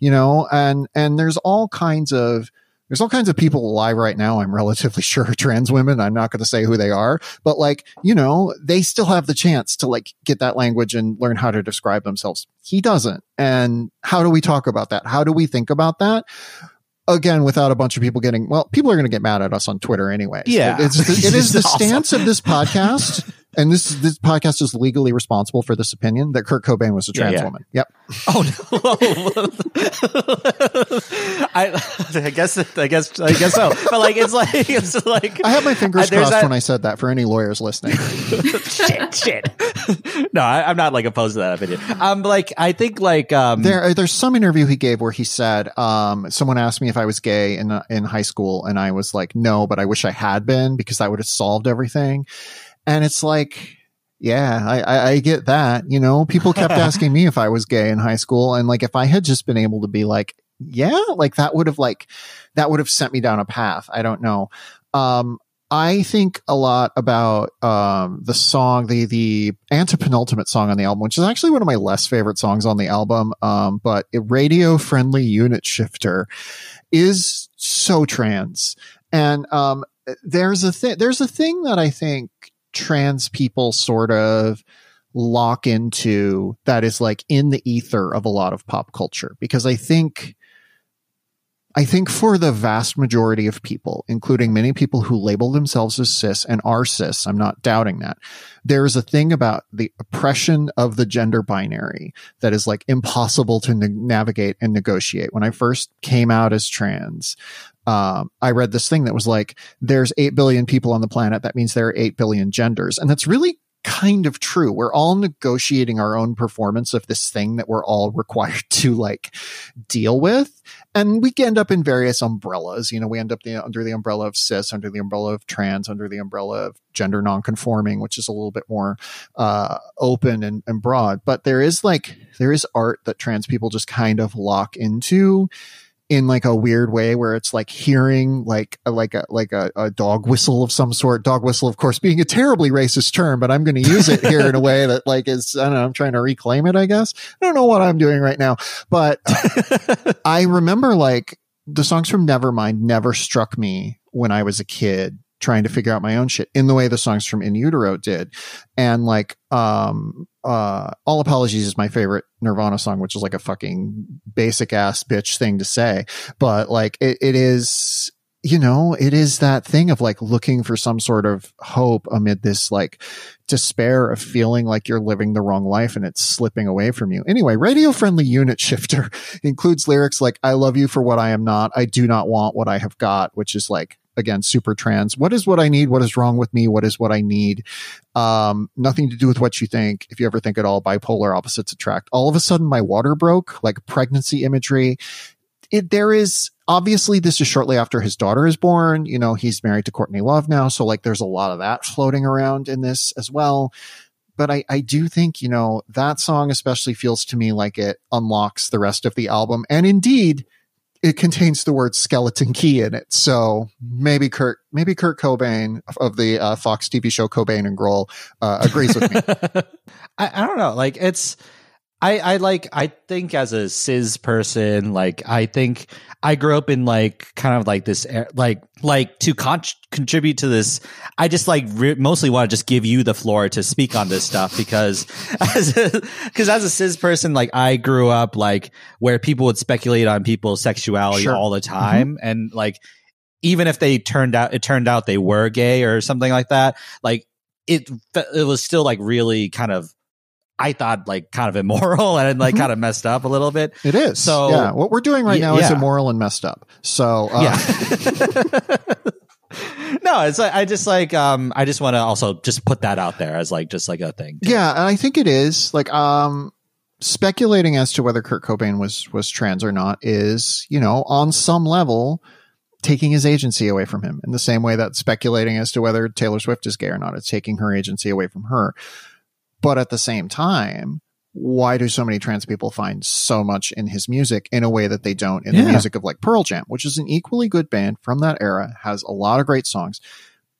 you know, and, and there's all kinds of, there's all kinds of people alive right now. I'm relatively sure trans women. I'm not going to say who they are, but like, you know, they still have the chance to like get that language and learn how to describe themselves. He doesn't. And how do we talk about that? How do we think about that? Again, without a bunch of people getting, well, people are going to get mad at us on Twitter anyway. Yeah. It's, it is the stance of this podcast and this this podcast is legally responsible for this opinion that Kurt Cobain was a Yeah, trans yeah. woman. Yep. Oh no! I, I guess I guess I guess so. But like it's like it's like I have my fingers Uh, crossed that- when I said that for any lawyers listening. shit shit. no, I, I'm not like opposed to that opinion. Um, but, like I think like um There, uh, there's some interview he gave where he said, um, someone asked me if I was gay in uh, in high school, and I was like, no, but I wish I had been because that would have solved everything. And it's like, yeah, I, I, I get that. You know, people kept asking me if I was gay in high school, and like if I had just been able to be like, yeah, like that would have like that would have sent me down a path. I don't know. Um, I think a lot about um, the song, the the antepenultimate song on the album, which is actually one of my less favorite songs on the album. Um, but radio friendly unit shifter is so trans, and um, there's a thing. There's a thing that I think trans people sort of lock into that is like in the ether of a lot of pop culture because I think I think for the vast majority of people, including many people who label themselves as cis and are cis, I'm not doubting that. There's a thing about the oppression of the gender binary that is like impossible to na- navigate and negotiate. When I first came out as trans, um, I read this thing that was like, there's 8 billion people on the planet. That means there are 8 billion genders. And that's really kind of true. We're all negotiating our own performance of this thing that we're all required to like deal with. And we end up in various umbrellas. You know, we end up the, under the umbrella of cis, under the umbrella of trans, under the umbrella of gender nonconforming, which is a little bit more uh, open and, and broad. But there is like, there is art that trans people just kind of lock into in like a weird way where it's like hearing like a, like a like a, a dog whistle of some sort. Dog whistle of course being a terribly racist term but i'm going to use it here in a way that like is i don't know i'm trying to reclaim it i guess. I don't know what i'm doing right now but i remember like the songs from nevermind never struck me when i was a kid trying to figure out my own shit in the way the songs from in utero did. And like um uh all apologies is my favorite nirvana song which is like a fucking basic ass bitch thing to say. But like it, it is you know it is that thing of like looking for some sort of hope amid this like despair of feeling like you're living the wrong life and it's slipping away from you. Anyway radio friendly unit shifter includes lyrics like i love you for what i am not. I do not want what i have got which is like again super trans. What is what i need? What is wrong with me? What is what i need? Um nothing to do with what you think. If you ever think at all bipolar opposites attract. All of a sudden my water broke like pregnancy imagery. It there is obviously this is shortly after his daughter is born. You know he's married to courtney love now so like there's a lot of that floating around in this as well. But I, I do think, you know, that song especially feels to me like it unlocks the rest of the album. And indeed, it contains the word skeleton key in it. So maybe Kurt, maybe Kurt Cobain of the uh, Fox TV show Cobain and Grohl uh, agrees with me. I, I don't know. Like it's I, I like I think as a cis person, like I think I grew up in like kind of like this er- like like to con- contribute to this. I just like re- mostly want to just give you the floor to speak on this stuff because as because as a cis person, like I grew up like where people would speculate on people's sexuality Sure. all the time, and like even if they turned out it turned out they were gay or something like that, like it it was still like really kind of I thought like kind of immoral and like Mhm. kind of messed up a little bit. It is. So- yeah, what we're doing right Y- now is immoral and messed up. So, uh, Yeah. no, it's like I just like um I just want to also just put that out there as like just like a thing. Yeah, and I think it is like um speculating as to whether Kurt Cobain was was trans or not is, you know, on some level taking his agency away from him in the same way that speculating as to whether Taylor Swift is gay or not is taking her agency away from her. But at the same time, why do so many trans people find so much in his music in a way that they don't in the music of like Pearl Jam, which is an equally good band from that era, has a lot of great songs.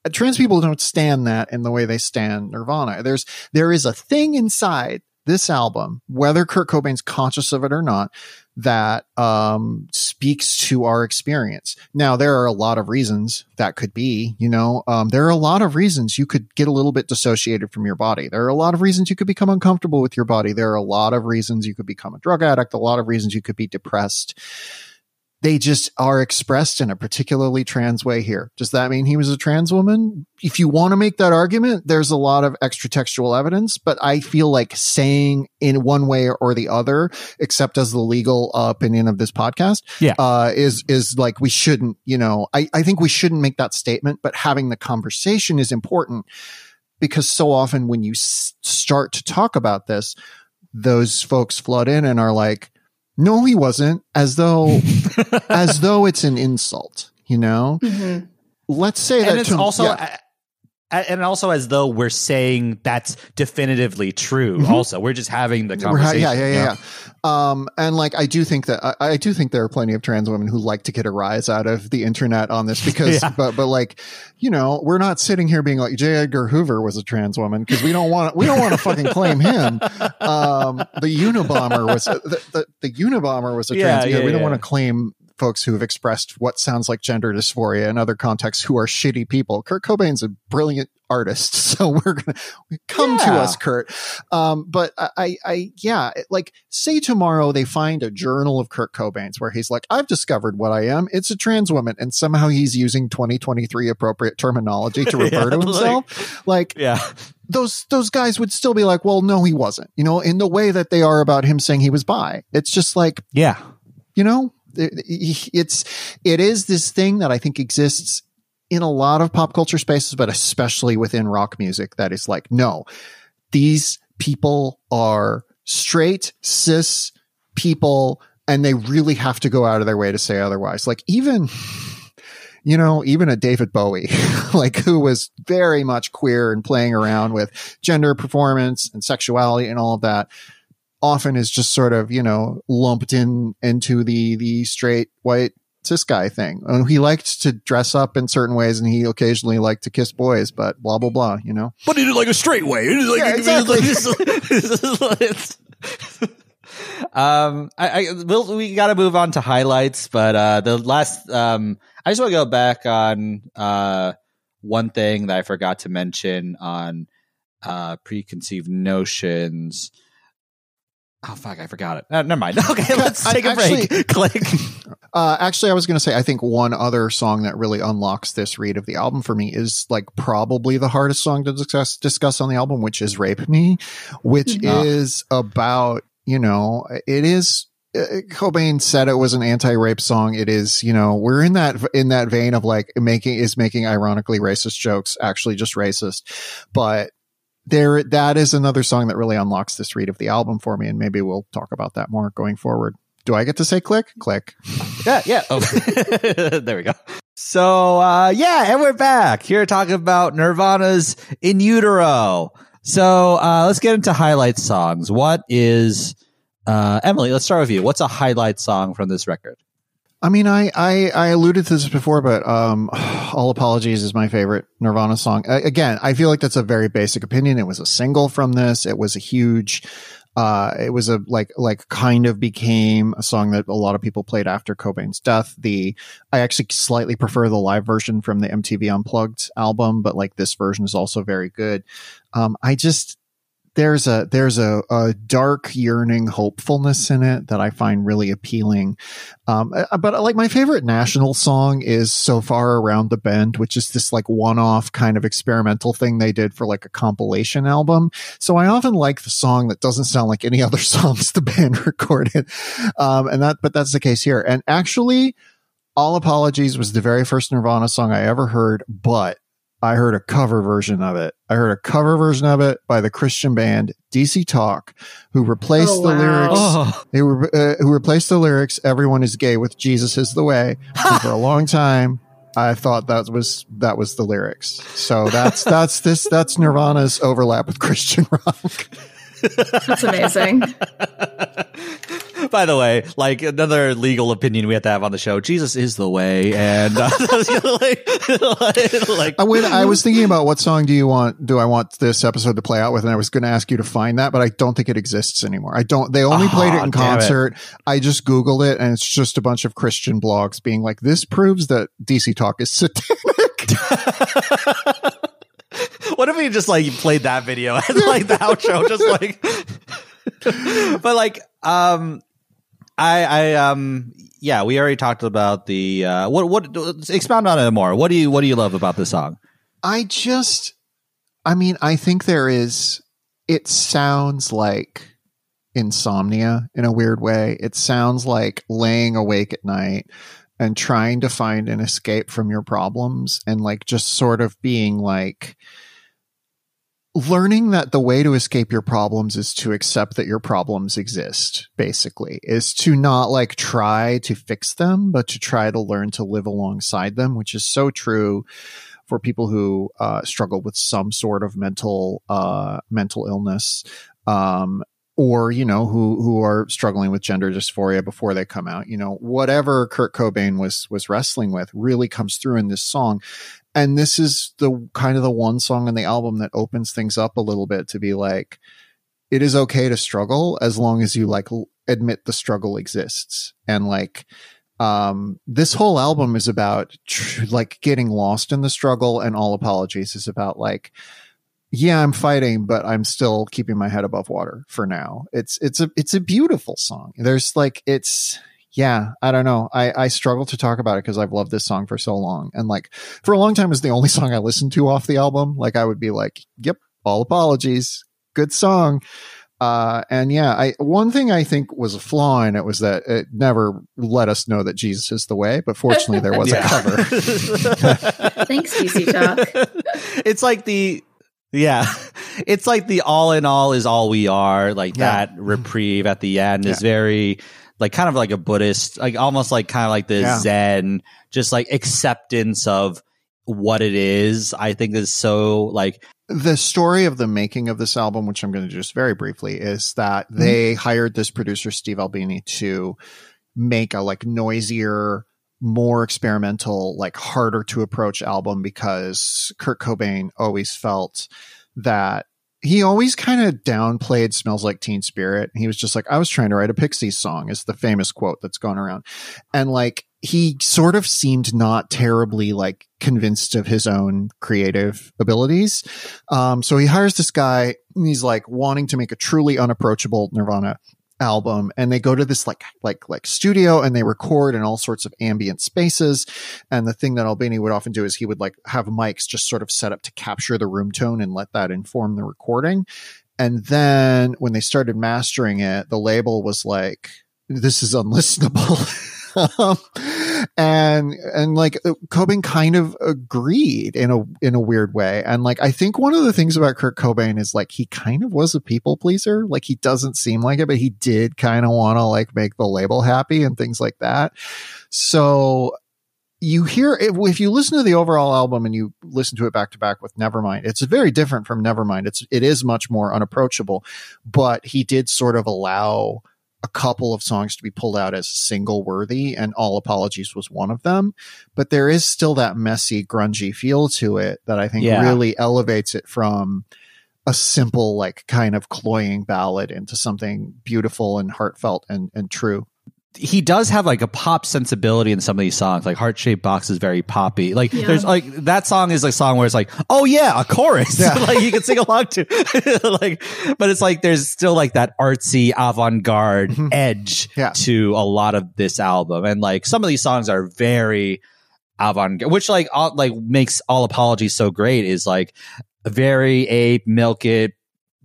Uh, Trans people don't stand that in the way they stand Nirvana. There's there is a thing inside this album, whether Kurt Cobain's conscious of it or not, that um, speaks to our experience. Now, there are a lot of reasons that could be, you know, um, there are a lot of reasons you could get a little bit dissociated from your body. There are a lot of reasons you could become uncomfortable with your body. There are a lot of reasons you could become a drug addict, a lot of reasons you could be depressed. They just are expressed in a particularly trans way here. Does that mean he was a trans woman? If you want to make that argument, there's a lot of extra textual evidence, but I feel like saying in one way or the other, except as the legal uh, opinion of this podcast, Yeah. uh, is, is like we shouldn't, you know, I, I think we shouldn't make that statement, but having the conversation is important because so often when you s- start to talk about this, those folks flood in and are like, no, he wasn't, as though as though it's an insult, you know? Mhm. Let's say that and it's to- also yeah. And also as though we're saying that's definitively true Mhm. also we're just having the conversation yeah, yeah, you yeah, yeah. Um, and like, I do think that I, I do think there are plenty of trans women who like to get a rise out of the internet on this because, Yeah. but, but like, you know, we're not sitting here being like J. Edgar Hoover was a trans woman because we don't want, we don't want to fucking claim him. Um, the Unabomber was, the, the, the Unabomber was a Yeah, trans. yeah, we don't want to claim folks who have expressed what sounds like gender dysphoria in other contexts who are shitty people. Kurt Cobain's a brilliant artist. So we're going to come to us, Kurt. Um, but I, I, yeah, like say tomorrow they find a journal of Kurt Cobain's where he's like, I've discovered what I am. It's a trans woman. And somehow he's using 2023 appropriate terminology to refer Yeah, to himself. Like, yeah those, those guys would still be like, well, no, he wasn't, you know, in the way that they are about him saying he was bi. It's just like, yeah you know it's it is this thing that i think exists in a lot of pop culture spaces but especially within rock music that is like no these people are straight cis people and they really have to go out of their way to say otherwise. Like even you know even a david bowie like who was very much queer and playing around with gender performance and sexuality and all of that often is just sort of you know lumped in into the the straight white cis guy thing. And he liked to dress up in certain ways, and he occasionally liked to kiss boys, but blah blah blah. You know, but in like a straight way like, Yeah, exactly. um i, I we'll, we got to move on to highlights but uh the last um i just want to go back on uh one thing that i forgot to mention on uh preconceived notions oh fuck i forgot it uh, never mind okay let's take a break click uh, actually, I was going to say I think one other song that really unlocks this read of the album for me is like probably the hardest song to discuss discuss on the album, which is "Rape Me," which Mhm. is about you know it is. uh, Cobain said it was an anti-rape song. It is, you know, we're in that in that vein of like making is making ironically racist jokes, actually just racist. But there, that is another song that really unlocks this read of the album for me, and maybe we'll talk about that more going forward. Do I get to say click? Click. Yeah, yeah. Oh. there we go. So, uh, yeah, and we're back here talking about Nirvana's In Utero. So, uh, let's get into highlight songs. What is, uh, Emily, let's start with you. What's a highlight song from this record? I mean, I, I, I alluded to this before, but um, All Apologies is my favorite Nirvana song. Uh, again, I feel like that's a very basic opinion. It was a single from this. It was a huge, uh, it was a like, like kind of became a song that a lot of people played after Cobain's death. The, I actually slightly prefer the live version from the MTV Unplugged album, but like this version is also very good. Um, I just, there's a, there's a, a dark yearning hopefulness in it that I find really appealing. Um, uh, but uh, like my favorite national song is So Far Around the Bend, which is this like one off kind of experimental thing they did for like a compilation album. So I often like the song that doesn't sound like any other songs the band recorded. Um, and that, but that's the case here. And actually, All Apologies was the very first Nirvana song I ever heard, but I heard a cover version of it. I heard a cover version of it by the Christian band DC Talk, who replaced Oh, the wow. lyrics. Oh, They were uh, who replaced the lyrics. Everyone is gay with Jesus is the way. And for a long time, I thought that was that was the lyrics. So that's that's this that's Nirvana's overlap with Christian rock. That's amazing. By the way, like another legal opinion we have to have on the show, Jesus is the way. And, uh, like, like, I went, I was thinking about what song do you want? Do I want this episode to play out with? And I was going to ask you to find that, but I don't think it exists anymore. I don't. They only played it in damn it. concert. I just googled it, and it's just a bunch of Christian blogs being like, "This proves that DC Talk is satanic." what if we just like played that video and like the outro just like but like um I, I, um, yeah, we already talked about the uh, what, what, expound on it more. What do you, what do you love about the song? I just, I mean, I think there is. It sounds like insomnia in a weird way. It sounds like laying awake at night and trying to find an escape from your problems and like just sort of being like learning that the way to escape your problems is to accept that your problems exist basically is to not like try to fix them but to try to learn to live alongside them which is so true for people who uh, struggle with some sort of mental uh, mental illness um, or you know who who are struggling with gender dysphoria before they come out. You know whatever Kurt Cobain was was wrestling with really comes through in this song and this is the kind of the one song on the album that opens things up a little bit to be like it is okay to struggle as long as you like admit the struggle exists and like um this whole album is about tr- like getting lost in the struggle and all apologies is about like yeah, I'm fighting, but I'm still keeping my head above water for now. It's it's a it's a beautiful song. There's like it's yeah, I don't know. I I struggle to talk about it because I've loved this song for so long, and like for a long time, was the only song I listened to off the album. Like I would be like, "Yep, all apologies, good song." Uh, and yeah, I one thing I think was a flaw in it was that it never let us know that Jesus is the way. But fortunately, there was a cover. Thanks, DC Talk. it's like the yeah. It's like the all in all is all we are. Like Yeah. that reprieve at the end is very like kind of like a Buddhist, like almost like kind of like the Yeah. Zen, just like acceptance of what it is. I think is so like the story of the making of this album, which I'm going to just very briefly, is that Mm-hmm. they hired this producer Steve Albini to make a like noisier, more experimental, like harder to approach album because Kurt Cobain always felt that he always kind of downplayed smells like teen spirit. He was just like i was trying to write a pixies song is the famous quote that's gone around. And like he sort of seemed not terribly like convinced of his own creative abilities. Um so he hires this guy and he's like wanting to make a truly unapproachable nirvana album and they go to this like like like studio and they record in all sorts of ambient spaces. And the thing that Albini would often do is he would like have mics just sort of set up to capture the room tone and let that inform the recording. And then when they started mastering it the label was like this is unlistenable. Um, and and like uh, Cobain kind of agreed in a in a weird way. And like I think one of the things about Kurt Cobain is like he kind of was a people pleaser. Like he doesn't seem like it but he did kind of want to like make the label happy and things like that. So you hear if, if you listen to the overall album and you listen to it back to back with Nevermind, it's very different from Nevermind. It's it is much more unapproachable, but he did sort of allow a couple of songs to be pulled out as single worthy, and All Apologies was one of them. But there is still that messy, grungy feel to it that I think Yeah. really elevates it from a simple, like kind of cloying ballad into something beautiful and heartfelt and, and true. He does have like a pop sensibility in some of these songs. Like Heart Shaped Box is very poppy. Like Yeah. there's like that song is a song where it's like, oh yeah, a chorus. Yeah. like you can sing along to. like, but it's like there's still like that artsy avant garde Mhm. edge Yeah. to a lot of this album, and like some of these songs are very avant garde, which like all, like makes all apologies so great. Is like very ape milk it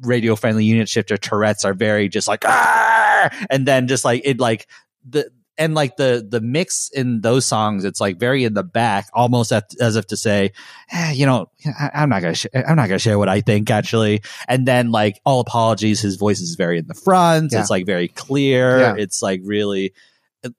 radio friendly unit shifter Tourette's are very just like ah, and then just like it like the and like the the mix in those songs it's like very in the back almost as if to say eh, you know I, i'm not gonna sh- i'm not gonna share what i think actually and then like all apologies his voice is very in the front Yeah. it's like very clear Yeah. it's like really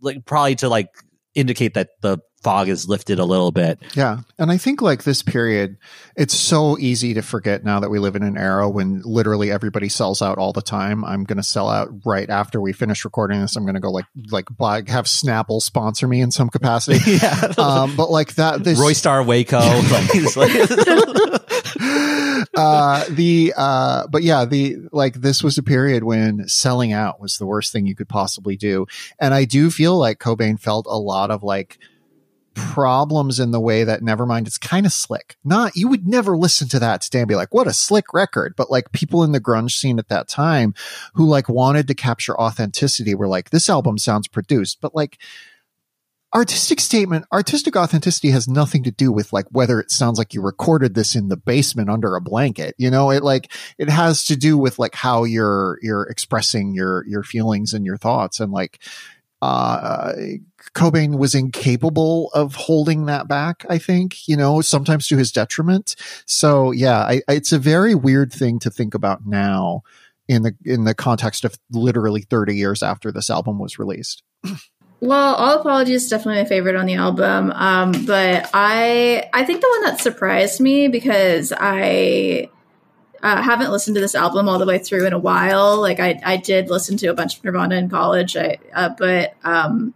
like probably to like indicate that the fog is lifted a little bit Yeah. And I think like this period, it's so easy to forget now that we live in an era when literally everybody sells out all the time. I'm going to sell out right after we finish recording this. I'm going to go like, like buy, have Snapple sponsor me in some capacity. yeah um, but like that, this, roy star waco like, he's like- uh, the, uh, but yeah, the, like this was a period when selling out was the worst thing you could possibly do. And I do feel like Cobain felt a lot of like, problems in the way that Nevermind is kind of slick. Not you would never listen to that today and be like, what a slick record. But like people in the grunge scene at that time who like wanted to capture authenticity were like, this album sounds produced, but like artistic statement, artistic authenticity has nothing to do with like whether it sounds like you recorded this in the basement under a blanket. You know, it like it has to do with like how you're you're expressing your your feelings and your thoughts and like uh Cobain was incapable of holding that back, I think, you know, sometimes to his detriment. So yeah, I, it's a very weird thing to think about now in the in the context of literally 30 years after this album was released. Well, All Apologies is definitely my favorite on the album. Um, but I I think the one that surprised me because I uh, haven't listened to this album all the way through in a while. Like I, I did listen to a bunch of Nirvana in college, I, uh, but um,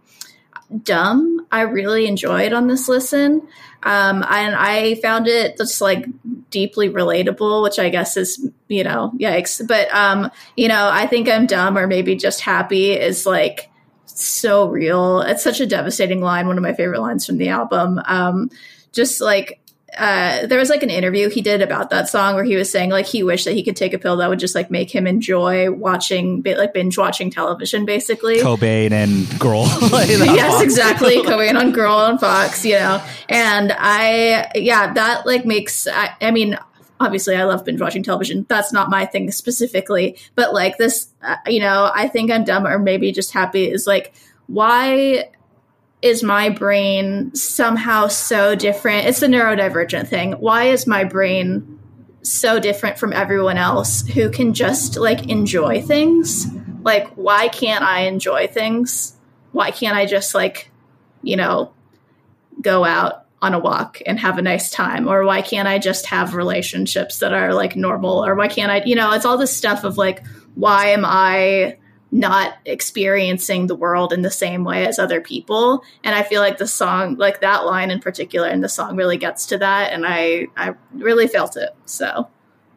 Dumb I really enjoyed on this listen, um, and I found it just like deeply relatable, which I guess is you know yikes. But um, you know I think I'm dumb or maybe just happy is like so real. It's such a devastating line. One of my favorite lines from the album. Um, just like uh, there was like an interview he did about that song where he was saying like he wished that he could take a pill that would just like make him enjoy watching like binge watching television basically. Cobain and Grohl. Yes exactly. Cobain on Grohl on Fox you know. And I yeah that like makes I, I mean obviously I love binge watching television. That's not my thing specifically, but like this, uh, you know, I think I'm dumb or maybe just happy is like, why is my brain somehow so different? It's the neurodivergent thing. Why is my brain so different from everyone else who can just like enjoy things? Like, why can't I enjoy things? Why can't I just like, you know, go out on a walk and have a nice time or why can't i just have relationships that are like normal or why can't i you know it's all this stuff of like why am i not experiencing the world in the same way as other people. And i feel like the song like that line in particular in the song really gets to that and i i really felt it. So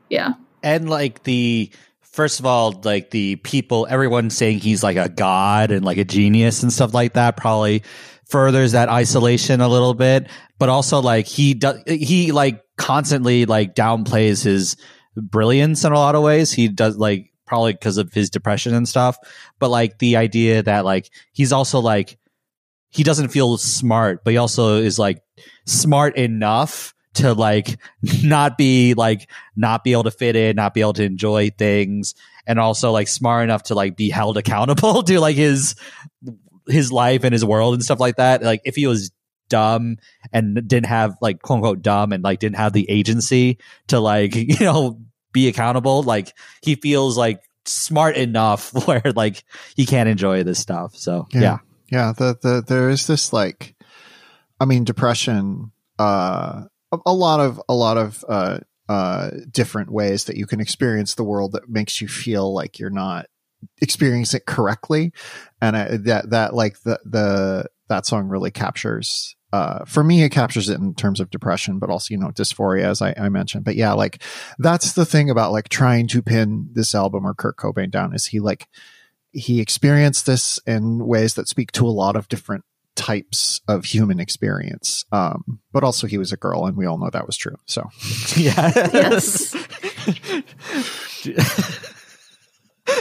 yeah. And like the first of all like the people everyone saying he's like a god and like a genius and stuff like that probably furthers that isolation a little bit. But also like he does he like constantly like downplays his brilliance in a lot of ways. He does like probably because of his depression and stuff but like the idea that like he's also like he doesn't feel smart but he also is like smart enough to like not be like not be able to fit in not be able to enjoy things and also like smart enough to like be held accountable to like his his life and his world and stuff like that. Like if he was dumb and didn't have like quote unquote dumb and like didn't have the agency to like, you know, be accountable, like he feels like smart enough where like he can't enjoy this stuff. So yeah. Yeah. yeah the, the, there is this like, I mean, depression, uh, a, a lot of, a lot of, uh, uh, different ways that you can experience the world that makes you feel like you're not experience it correctly and I, that that like the the that song really captures uh, for me, it captures it in terms of depression, but also, you know, dysphoria, as I, I, mentioned. But yeah, like that's the thing about like trying to pin this album or Kurt Cobain down is he like, he experienced this in ways that speak to a lot of different types of human experience. Um, but also he was a girl and we all know that was true. So yeah. yes.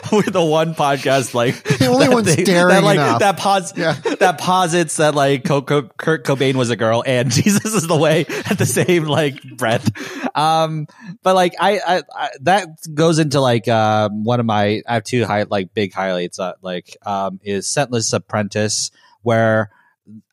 We're the one podcast like the only one staring that like enough. that pos- Yeah. that posits that like Co- Co- Kurt Cobain was a girl and Jesus is the way at the same like breath. Um, but like I, I, I that goes into like um one of my I have two high like big highlights uh, like um is Scentless Apprentice where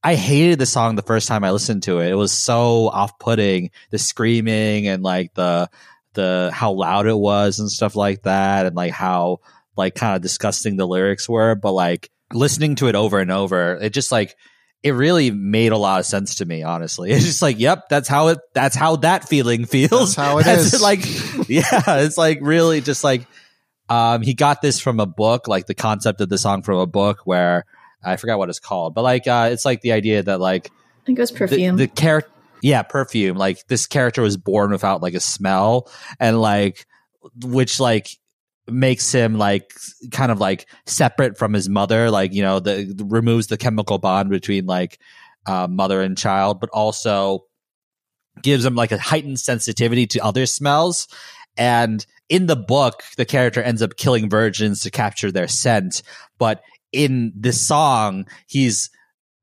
I hated the song the first time I listened to it. It was so off putting, the screaming and like the the how loud it was and stuff like that and like how like kind of disgusting the lyrics were but like listening to it over and over it just like it really made a lot of sense to me honestly it's just like yep that's how it that's how that feeling feels That's how it That's is. like yeah it's like really just like um he got this from a book like the concept of the song from a book where i forgot what it's called but like uh it's like the idea that like I think it was the, perfume. the character yeah perfume like this character was born without like a smell and like which like makes him like kind of like separate from his mother like you know the removes the chemical bond between like uh, mother and child, but also gives them like a heightened sensitivity to other smells. And in the book, the character ends up killing virgins to capture their scent. But in this song, he's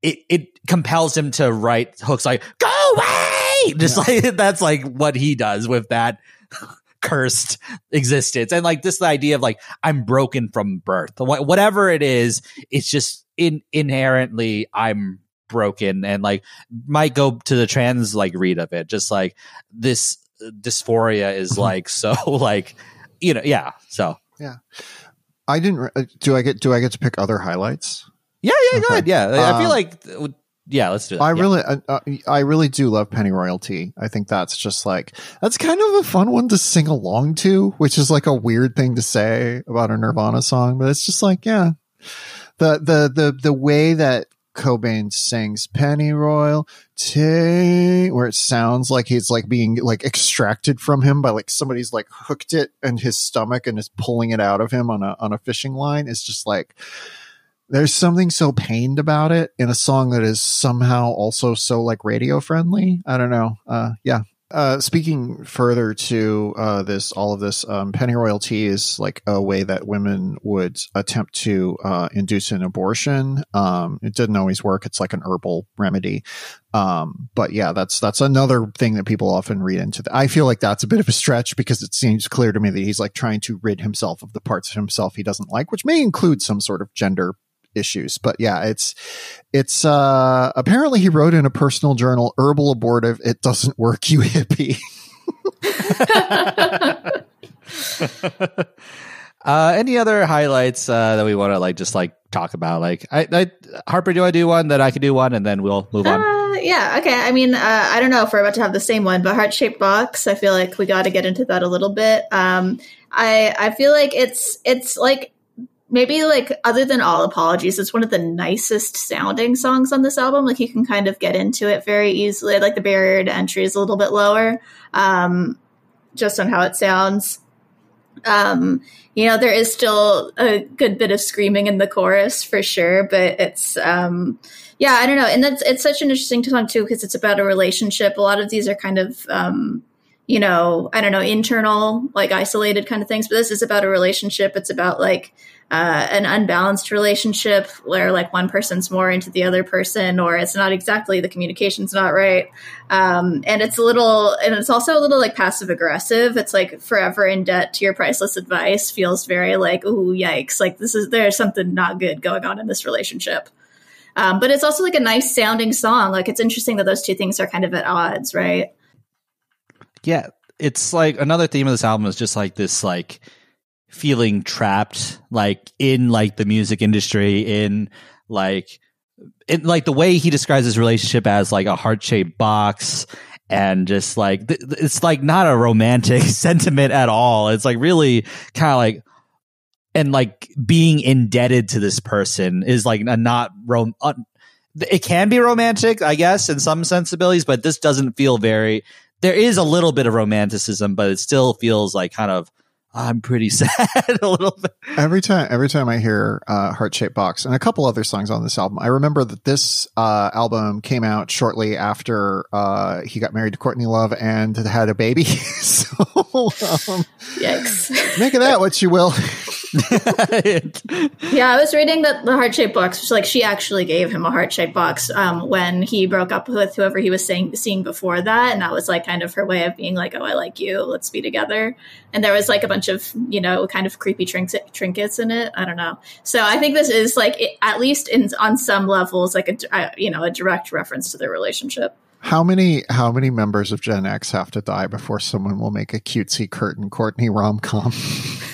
it, it compels him to write hooks like "Go away," just yeah. like that's like what he does with that cursed existence, and like this idea of like I'm broken from birth, whatever it is, it's just in inherently I'm broken. And like might go to the trans like read of it. Just like this dysphoria is mm-hmm. like so like you know yeah so. Yeah. I didn't uh, do i get do i get to pick other highlights? Yeah yeah okay. go ahead. Yeah. Um, i feel um, like yeah let's do that i yeah. really uh, uh, i really do love Pennyroyal Tea i think that's just like that's kind of a fun one to sing along to which is like a weird thing to say about a nirvana song but it's just like yeah the the the the way that Cobain sings Pennyroyal Tea, where it sounds like he's like being like extracted from him by like somebody's like hooked it in his stomach and is pulling it out of him on a on a fishing line. It's just like there's something so pained about it in a song that is somehow also so like radio friendly. I don't know. Uh, yeah, uh, speaking further to uh, this, all of this, um, Pennyroyal is like a way that women would attempt to uh, induce an abortion. Um, it didn't always work. It's like an herbal remedy. Um, but yeah, that's that's another thing that people often read into. The, I feel like that's a bit of a stretch because it seems clear to me that he's like trying to rid himself of the parts of himself he doesn't like, which may include some sort of gender issues. But yeah, it's it's uh apparently he wrote in a personal journal, herbal abortive, it doesn't work, you hippie. uh any other highlights uh that we want to like just like talk about? Like I, I Harper, do I do one? Then I can do one and then we'll move on. Uh, yeah, okay. I mean, uh, I don't know if we're about to have the same one, but heart shaped box. I feel like we got to get into that a little bit. Um, I I feel like it's it's like maybe like other than all apologies it's one of the nicest sounding songs on this album. Like you can kind of get into it very easily. Like the barrier to entry is a little bit lower um, just on how it sounds. Um, you know there is still a good bit of screaming in the chorus for sure but it's um, yeah i don't know. And that's it's such an interesting song too because it's about a relationship. A lot of these are kind of um, you know i don't know internal like isolated kind of things but this is about a relationship. It's about like uh, an unbalanced relationship where like one person's more into the other person or it's not exactly the communication's not right. Um, and it's a little and it's also a little like passive aggressive. It's like forever in debt to your priceless advice feels very like ooh yikes. Like this is there's something not good going on in this relationship. Um, but it's also like a nice sounding song. Like it's interesting that those two things are kind of at odds right? Yeah. It's like another theme of this album is just like this like feeling trapped like in like the music industry in like in like the way he describes his relationship as like a heart-shaped box and just like th- it's like not a romantic sentiment at all. It's like really kind of like and like being indebted to this person is like a not rom uh, it can be romantic i guess in some sensibilities but this doesn't feel very there is a little bit of romanticism but it still feels like kind of I'm pretty sad a little bit. Every time, every time I hear uh, Heart Shaped Box and a couple other songs on this album, I remember that this uh, album came out shortly after uh, he got married to Courtney Love and had a baby. so, um, yikes! Make of that what you will. yeah, I was reading that the heart shaped box like she actually gave him a heart shaped box um, when he broke up with whoever he was saying, seeing before that, and that was like kind of her way of being like, "Oh, I like you, let's be together." And there was like a bunch of you know kind of creepy trinket, trinkets in it. I don't know. So I think this is like at least in on some levels like a you know a direct reference to their relationship. How many how many members of Gen X have to die before someone will make a cutesy Kurt and Courtney rom com?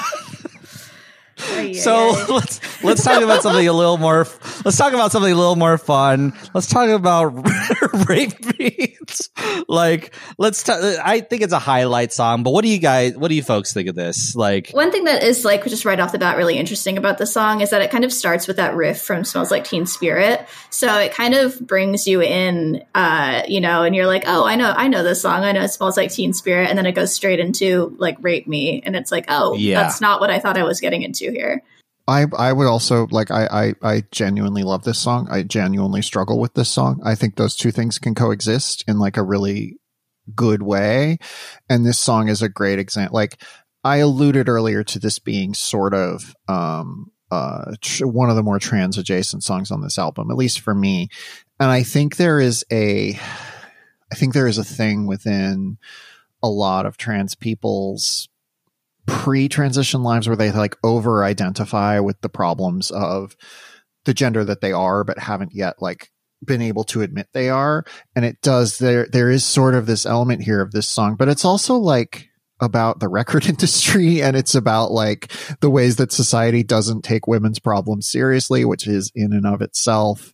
so let's let's talk about something a little more. Let's talk about something a little more fun. Let's talk about rape beats. like let's. T- I think it's a highlight song. But what do you guys? What do you folks think of this? Like one thing that is like just right off the bat really interesting about the song is that it kind of starts with that riff from "Smells Like Teen Spirit." So it kind of brings you in, uh, you know, and you're like, oh, I know, I know this song. I know it smells like Teen Spirit, and then it goes straight into like "Rape Me," and it's like, oh, yeah. that's not what I thought I was getting into here. I I would also like I, I I genuinely love this song. I genuinely struggle with this song. I think those two things can coexist in like a really good way. And this song is a great example. Like I alluded earlier to this being sort of um uh tr- one of the more trans adjacent songs on this album, at least for me. And I think there is a I think there is a thing within a lot of trans people's pre-transition lives where they like over identify with the problems of the gender that they are but haven't yet like been able to admit they are. And it does there there is sort of this element here of this song but it's also like about the record industry and it's about like the ways that society doesn't take women's problems seriously which is in and of itself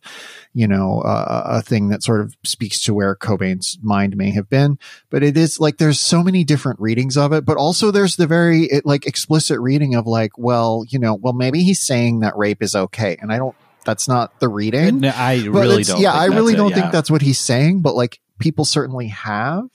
you know uh, a thing that sort of speaks to where Cobain's mind may have been but it is like there's so many different readings of it but also there's the very it, like explicit reading of like well you know well maybe he's saying that rape is okay and I don't that's not the reading No, I but really don't. Yeah, I really don't yeah. think that's what he's saying, but like people certainly have.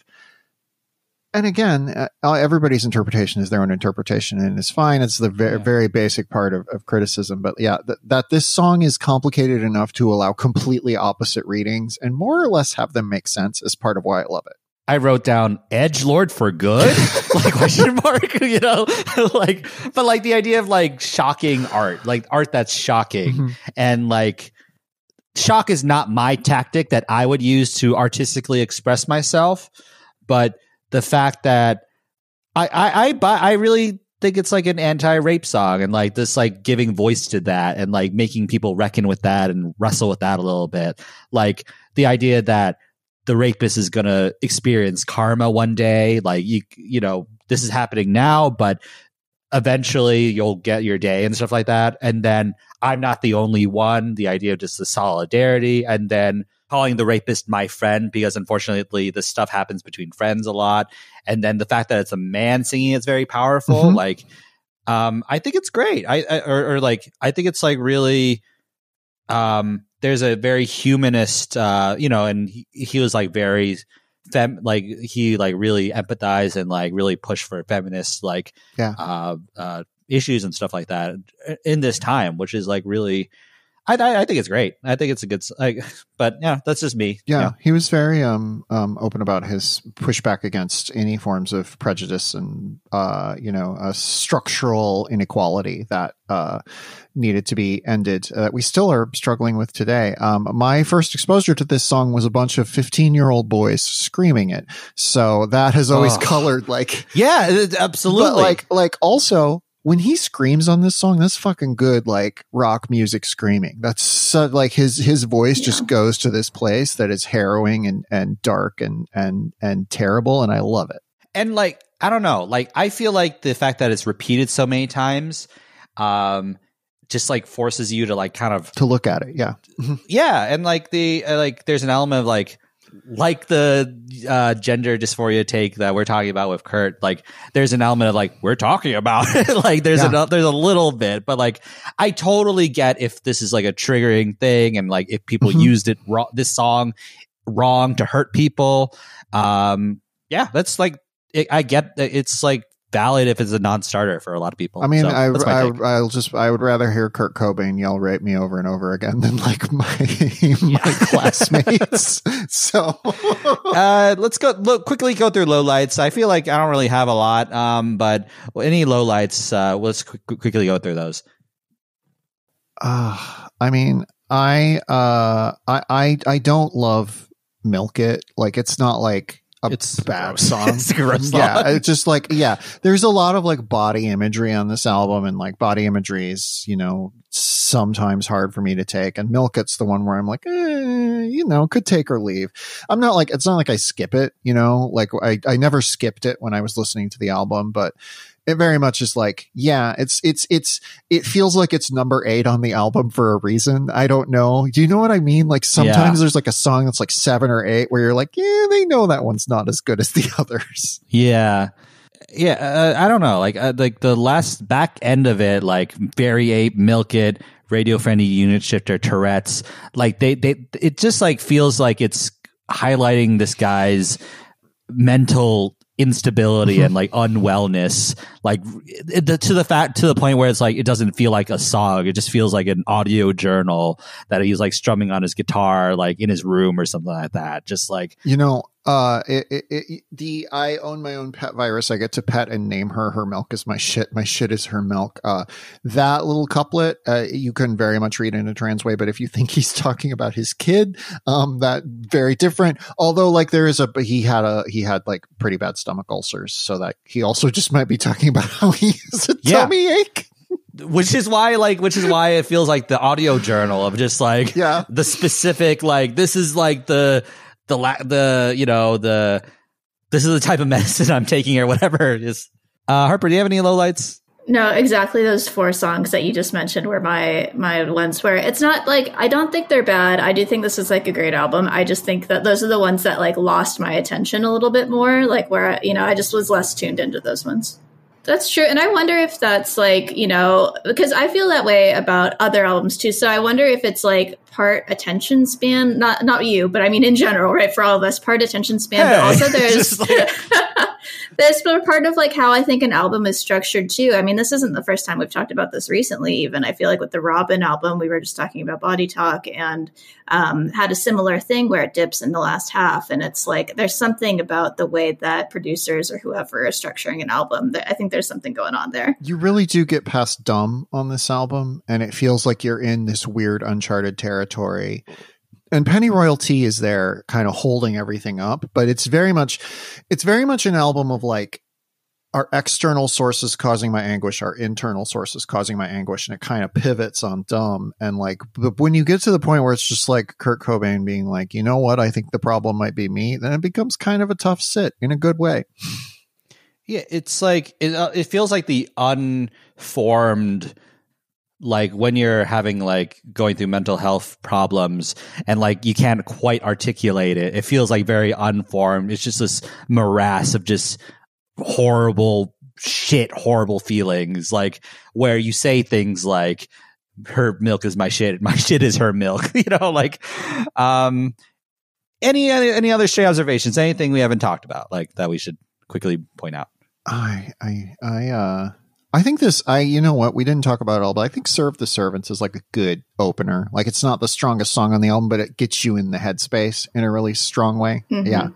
And again, uh, everybody's interpretation is their own interpretation, and it's fine. It's the very, Yeah. very basic part of, of criticism. But yeah, th- that this song is complicated enough to allow completely opposite readings and more or less have them make sense is part of why I love it. I wrote down Edge Lord for good, like question mark, you know, like, but like the idea of like shocking art, like art that's shocking, Mhm. and like shock is not my tactic that I would use to artistically express myself, but the fact that I I I, I really think it's like an anti-rape song and like this like giving voice to that and like making people reckon with that and wrestle with that a little bit. Like the idea that the rapist is going to experience karma one day like you you know this is happening now but eventually you'll get your day and stuff like that. And then i'm not the only one the idea of just the solidarity. And then calling the rapist my friend because unfortunately this stuff happens between friends a lot and then the fact that it's a man singing is very powerful Mhm. like um i think it's great i, I or, or like i think it's like really um there's a very humanist uh you know and he, he was like very fem like he like really empathized and like really pushed for feminist like Yeah. uh uh issues and stuff like that in this time which is like really I, I I think it's great. I think it's a good, but yeah, that's just me. Yeah, know? he was very um, um, open about his pushback against any forms of prejudice and uh, you know a structural inequality that uh, needed to be ended. Uh, we still are struggling with today. Um, my first exposure to this song was a bunch of fifteen-year-old boys screaming it, so that has always Ugh. colored like Yeah, absolutely. but like like also when he screams on this song, that's fucking good like rock music screaming. That's so, like his his voice just goes to this place that is harrowing and and dark and and and terrible and I love it. and like I don't know, like I feel like the fact that it's repeated so many times, um, just like forces you to like kind of To look at it, yeah. yeah, and like the uh, like there's an element of like like the uh, gender dysphoria take that we're talking about with Kurt. Like there's an element of like we're talking about it. like there's Yeah. a there's a little bit, but like I totally get if this is like a triggering thing and like if people Mhm. used it wrong, this song wrong to hurt people. Um, yeah, that's like it, I get that it's like valid if it's a non-starter for a lot of people. I mean, So, I, I, I'll just I would rather hear Kurt Cobain yell "rape me" over and over again than like my my classmates. so uh, let's go look, quickly go through lowlights. I feel like I don't really have a lot, um, but any lowlights, uh, let's qu- quickly go through those. Uh, I mean, I uh, I I I don't love Milk It. Like, it's not like a It's bad gross. song. It's gross Yeah, it's just like yeah. There's a lot of like body imagery on this album, and like body imagery is you know sometimes hard for me to take. And Milk It's the one where I'm like, eh, you know, could take or leave. I'm not like it's not like I skip it. You know, like I I never skipped it when I was listening to the album, but it very much is like yeah it's it's it's it feels like it's number eight on the album for a reason. I don't know. Do you know what i mean? Like sometimes there's like a song that's like seven or eight where you're like yeah they know that one's not as good as the others. Yeah, yeah. Uh, I don't know, like uh, like the last back end of it, like Very Ape, Milk It, Radio Friendly Unit Shifter, Tourette's. Like they they it just like feels like it's highlighting this guy's mental instability mm-hmm. and like unwellness like to the fact to the point where it's like it doesn't feel like a song. It just feels like an audio journal that he's like strumming on his guitar like in his room or something like that. Just like You know, uh, it, it, it, the I own my own pet virus. I get to pet and name her. Her milk is my shit. My shit is her milk. Uh, that little couplet, uh, you can very much read in a trans way. But if you think he's talking about his kid, um, that very different. Although, like, there is a he had a he had like pretty bad stomach ulcers, so that he also just might be talking about how he has a Yeah. tummy ache. which is why like which is why it feels like the audio journal of just like Yeah. the specific like this is like the the la- the you know the this is the type of medicine I'm taking or whatever it is. Uh, Harper, do you have any lowlights? No, exactly those four songs that you just mentioned were my my ones where it's not like I don't think they're bad. I do think this is like a great album. I just think that those are the ones that like lost my attention a little bit more, like where you know I just was less tuned into those ones. That's true. And I wonder if that's like, you know, because I feel that way about other albums too. So I wonder if it's like part attention span, not not you, but I mean in general, right? For all of us, part attention span. But also there's like- been part of like how I think an album is structured too. I mean, this isn't the first time we've talked about this recently. Even I feel like with the Robyn album, we were just talking about Body Talk and um, had a similar thing where it dips in the last half, and it's like there's something about the way that producers or whoever is structuring an album that I think there's something going on there. You really do get past dumb on this album, and it feels like you're in this weird uncharted territory. And Pennyroyal Tea is there kind of holding everything up, but it's very much it's very much an album of like our external sources causing my anguish, our internal sources causing my anguish, and it kind of pivots on dumb. And like but when you get to the point where it's just like Kurt Cobain being like, you know what, I think the problem might be me, then it becomes kind of a tough sit in a good way. Yeah, it's like it, uh, it feels like the unformed like when you're having like going through mental health problems and like you can't quite articulate it. It feels like very unformed. It's just this morass of just horrible shit, horrible feelings like where you say things like her milk is my shit, my shit is her milk, you know, like um any any other stray observations, anything we haven't talked about like that we should quickly point out. I I I uh I think this I you know what we didn't talk about it all but I think Serve the Servants is like a good opener. Like it's not the strongest song on the album but it gets you in the headspace in a really strong way. Mhm. Yeah.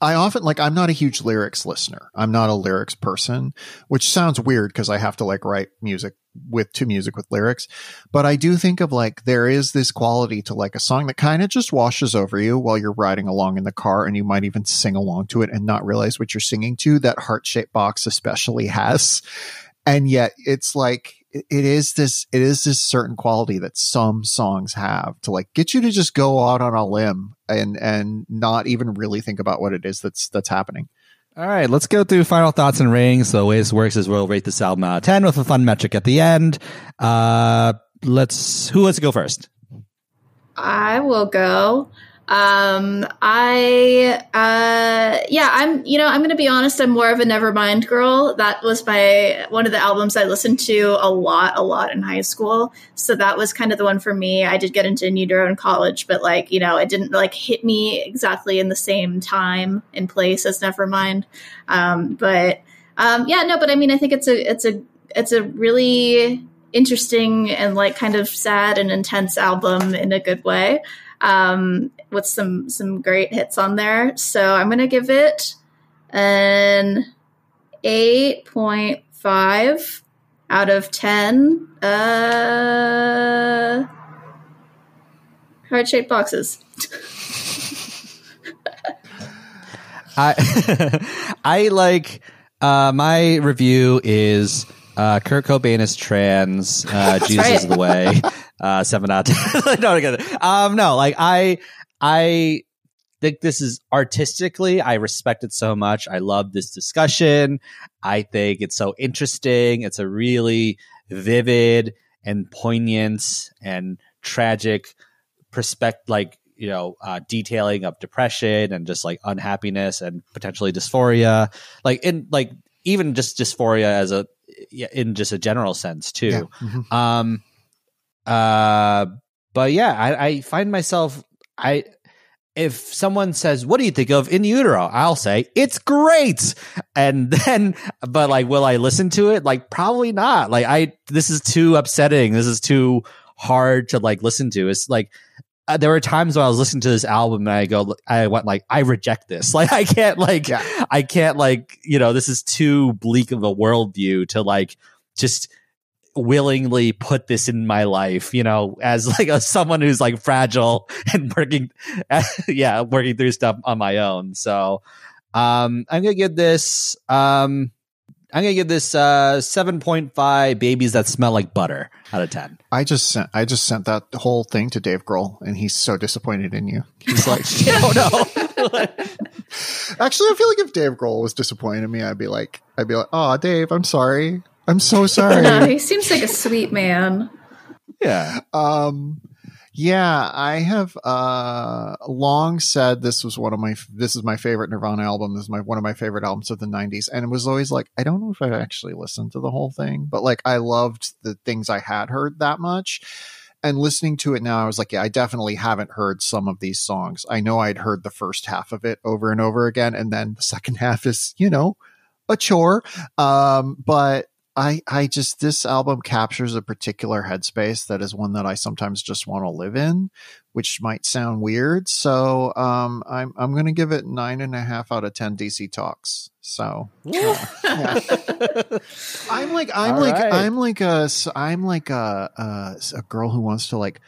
I often like I'm not a huge lyrics listener. I'm not a lyrics person, which sounds weird because I have to like write music with to music with lyrics. But I do think of like there is this quality to like a song that kind of just washes over you while you're riding along in the car and you might even sing along to it and not realize what you're singing to. That heart shaped box especially has. And yet it's like it it is this it is this certain quality that some songs have to like get you to just go out on a limb and and not even really think about what it is that's that's happening. All right, let's go through final thoughts and ratings. So the way this works is we'll rate this album out of 10 with a fun metric at the end. Uh, let's, who wants to go first? I will go. Um, I, uh, yeah, I'm, you know, I'm going to be honest. I'm more of a Nevermind girl. That was my, one of the albums I listened to a lot, a lot in high school. So that was kind of the one for me. I did get into In Utero in college, but like, you know, it didn't like hit me exactly in the same time and place as Nevermind. Um, but, um, yeah, no, but I mean, I think it's a, it's a, it's a really interesting and like kind of sad and intense album in a good way um, with some some great hits on there. So I'm gonna give it an eight point five out of ten. Uh, heart shaped boxes. I, I like, uh, my review is, uh, Kurt Cobain is trans, uh, Jesus right. is the way, uh, seven out of 10. no, it. Um, no, like I, I think this is artistically, I respect it so much. I love this discussion. I think it's so interesting. It's a really vivid and poignant and tragic perspective, like, you know, uh, detailing of depression and just like unhappiness and potentially dysphoria, like in like even just dysphoria as a in just a general sense too. Yeah. Mhm. Um, uh, but yeah, I, I find myself, I, if someone says, "What do you think of In Utero?" I'll say it's great, and then, but like, will I listen to it? Like, probably not. Like, I this is too upsetting. This is too hard to like listen to. It's like uh, there were times when I was listening to this album and I go, I went like, I reject this. Like, I can't like, Yeah. I can't like, you know, this is too bleak of a worldview to like just willingly put this in my life, you know, as like a someone who's like fragile and working, yeah, working through stuff on my own. So, um, I'm gonna give this, um, I'm gonna give this uh 7.5 babies that smell like butter out of 10. I just sent I just sent that whole thing to Dave Grohl, and he's so disappointed in you. He's like, oh no. actually, I feel like if Dave Grohl was disappointed in me, I'd be like, I'd be like, oh, Dave, I'm sorry, I'm so No, sorry. he seems like a sweet man. yeah. um, yeah, I have uh long said this was one of my this is my favorite Nirvana album. This is my one of my favorite albums of the '90s, and it was always like I don't know if I actually listened to the whole thing, but like I loved the things I had heard that much. And listening to it now, I was like, yeah, I definitely haven't heard some of these songs. I know I'd heard the first half of it over and over again, and then the second half is, you know, a chore. Um, but I, I just this album captures a particular headspace that is one that I sometimes just want to live in, which might sound weird. So, um, I'm I'm going to give it nine and a half out of ten DC talks. So, I'm like I'm All like right. I'm like a s- I'm like a, a a girl who wants to like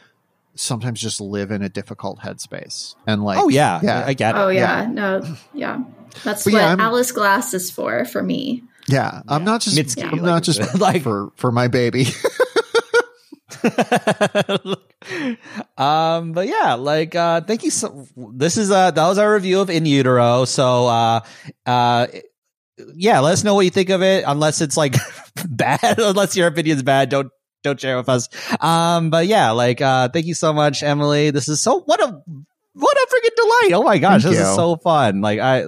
sometimes just live in a difficult headspace and like oh yeah, yeah. I get it. Oh yeah, no, yeah. That's But what yeah, Alice Glass is for for me. Yeah I'm not just Mitski, I'm like- not just like- for for my baby. Um but yeah like uh thank you so this is uh that was our review of in utero. So uh uh yeah let us know what you think of it unless it's like bad unless your opinion's bad don't don't share with us. Um but yeah like uh thank you so much emily. This is so what a what a freaking delight. Oh my gosh Thank this is so fun. Like i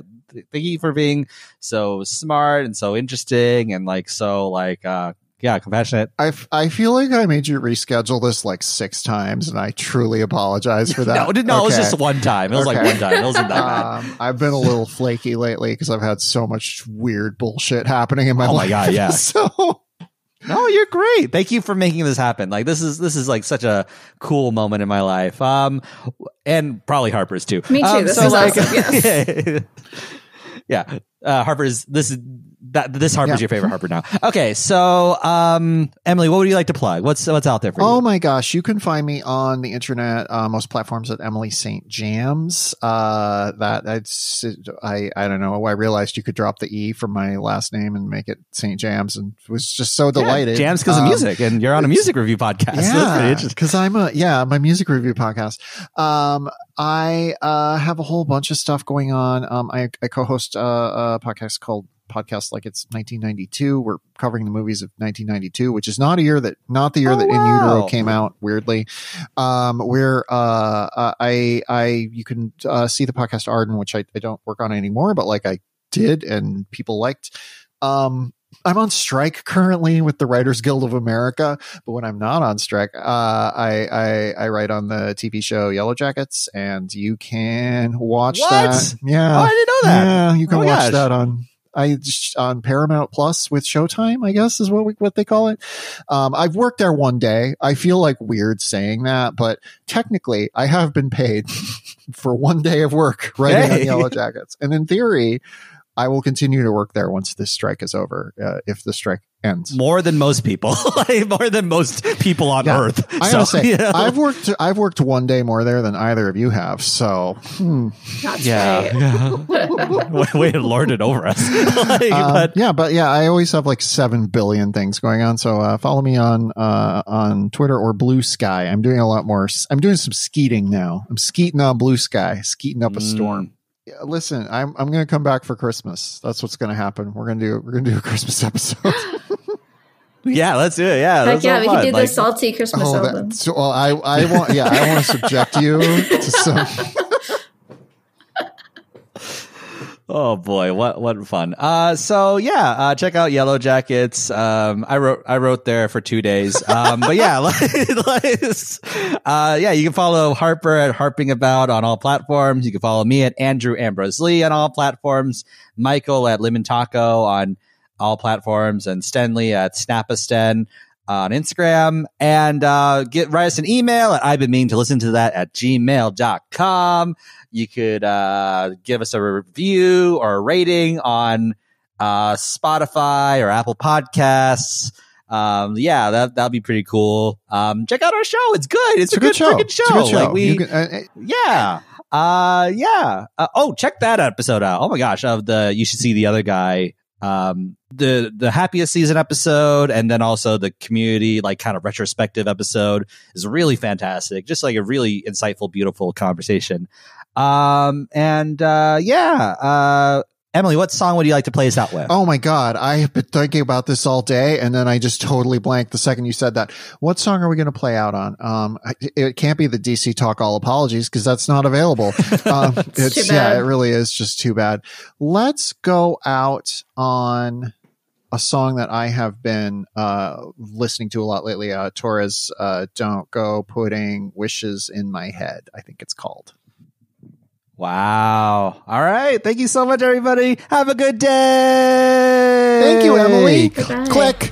thank you for being so smart and so interesting and like so like uh yeah compassionate I, f- I feel like I made you reschedule this like six times, and I truly apologize for that. no, no, it was just one time. It was like one time. It wasn't that bad. Um, I've been a little flaky lately because I've had so much weird bullshit happening in my life. Oh my. God, yeah. so No, you're great. Thank you for making this happen. Like this is this is like such a cool moment in my life. Um, and probably Harper's too. Me too. Um, This so is like, awesome, yes. yeah. Uh, Harper's this is that this Harper's Yeah. your favorite Harper now. Okay, so um, Emily, what would you like to plug? What's what's out there for Oh you? my gosh, you can find me on the internet, uh, most platforms at Emily St. Jams. Uh, that that's, I, I don't know. I realized you could drop the E from my last name and make it St. Jams and was just so delighted. Jams because of Um, music, and you're on a music review podcast. Yeah, because I'm a yeah, my music review podcast. Um, I uh, have a whole bunch of stuff going on. Um, I, I co-host uh, a podcast called Podcast Like It's 1992. We're covering the movies of 1992, which is not a year that not the year Oh, that In. Utero came out. Weirdly, um, where uh, uh, I I you can uh, see the podcast Arden, which I, I don't work on anymore, but like I did and people liked. Um, I'm on strike currently with the Writers Guild of America, but when I'm not on strike, uh, I, I I write on the TV show Yellowjackets, and you can watch What? that. Yeah, Oh, I didn't know that. yeah, you can Oh watch gosh. that on I on Paramount Plus with Showtime. I guess is what we, what they call it. Um, I've worked there one day. I feel like weird saying that, but technically, I have been paid for one day of work writing Hey. on Yellowjackets, and in theory. I will continue to work there once this strike is over, uh, if the strike ends. More than most people, like more than most people on Yeah. Earth. I So, gotta say, you know. I've worked. I've worked one day more there than either of you have. So, hmm. That's yeah, right. yeah. way, way to lord it over us. Like, Um, but yeah, but yeah, I always have like seven billion things going on. So uh, follow me on uh, on Twitter or Bluesky. I'm doing a lot more. I'm doing some skeeting now. I'm skeeting on Bluesky, skeeting up a Mm. storm. Yeah, listen, I'm I'm gonna come back for Christmas. That's what's gonna happen. We're gonna do we're gonna do a Christmas episode. yeah, let's do it. Yeah, Heck yeah, we fun. could do Like, the Psalty Christmas oh, album. that, so well, I I want yeah I want to subject you to some. Oh boy, what what fun! Uh, so yeah, uh, check out Yellowjackets. Um, I wrote I wrote there for two days. Um, but yeah, uh, yeah, you can follow Harper at Harping About on all platforms. You can follow me at Andrew Ambrose Lee on all platforms. Michael at Limentaco on all platforms, and Stenley at Snapasten on Instagram and uh, get write us an email at I've been meaning to listen to that at gmail.com. You could uh, give us a review or a rating on uh, Spotify or Apple Podcasts. Um, yeah, that that'd be pretty cool. Um, check out our show; it's good. It's, It's a, good, show. show. A good show. Like we, can- uh, yeah, uh, yeah. Uh, oh, check that episode out. Oh my gosh, of the you should see the other guy. Um, the the happiest season episode, and then also the community like kind of retrospective episode is really fantastic. Just like a really insightful, beautiful conversation. Um, and uh, yeah, uh, Emily, what song would you like to play us out with? Oh my God. I have been thinking about this all day and then I just totally blanked the second you said that. What song are we going to play out on? Um, it can't be the DC Talk All Apologies because that's not available. Um, it's, yeah, it really is just too bad. Let's go out on a song that I have been, uh, listening to a lot lately. Uh, Torres, uh, Don't Go Putting Wishes in My Head. I think it's called. Wow. All right. Thank you so much, everybody. Have a good day. Thank you, Emily. Goodbye. Click.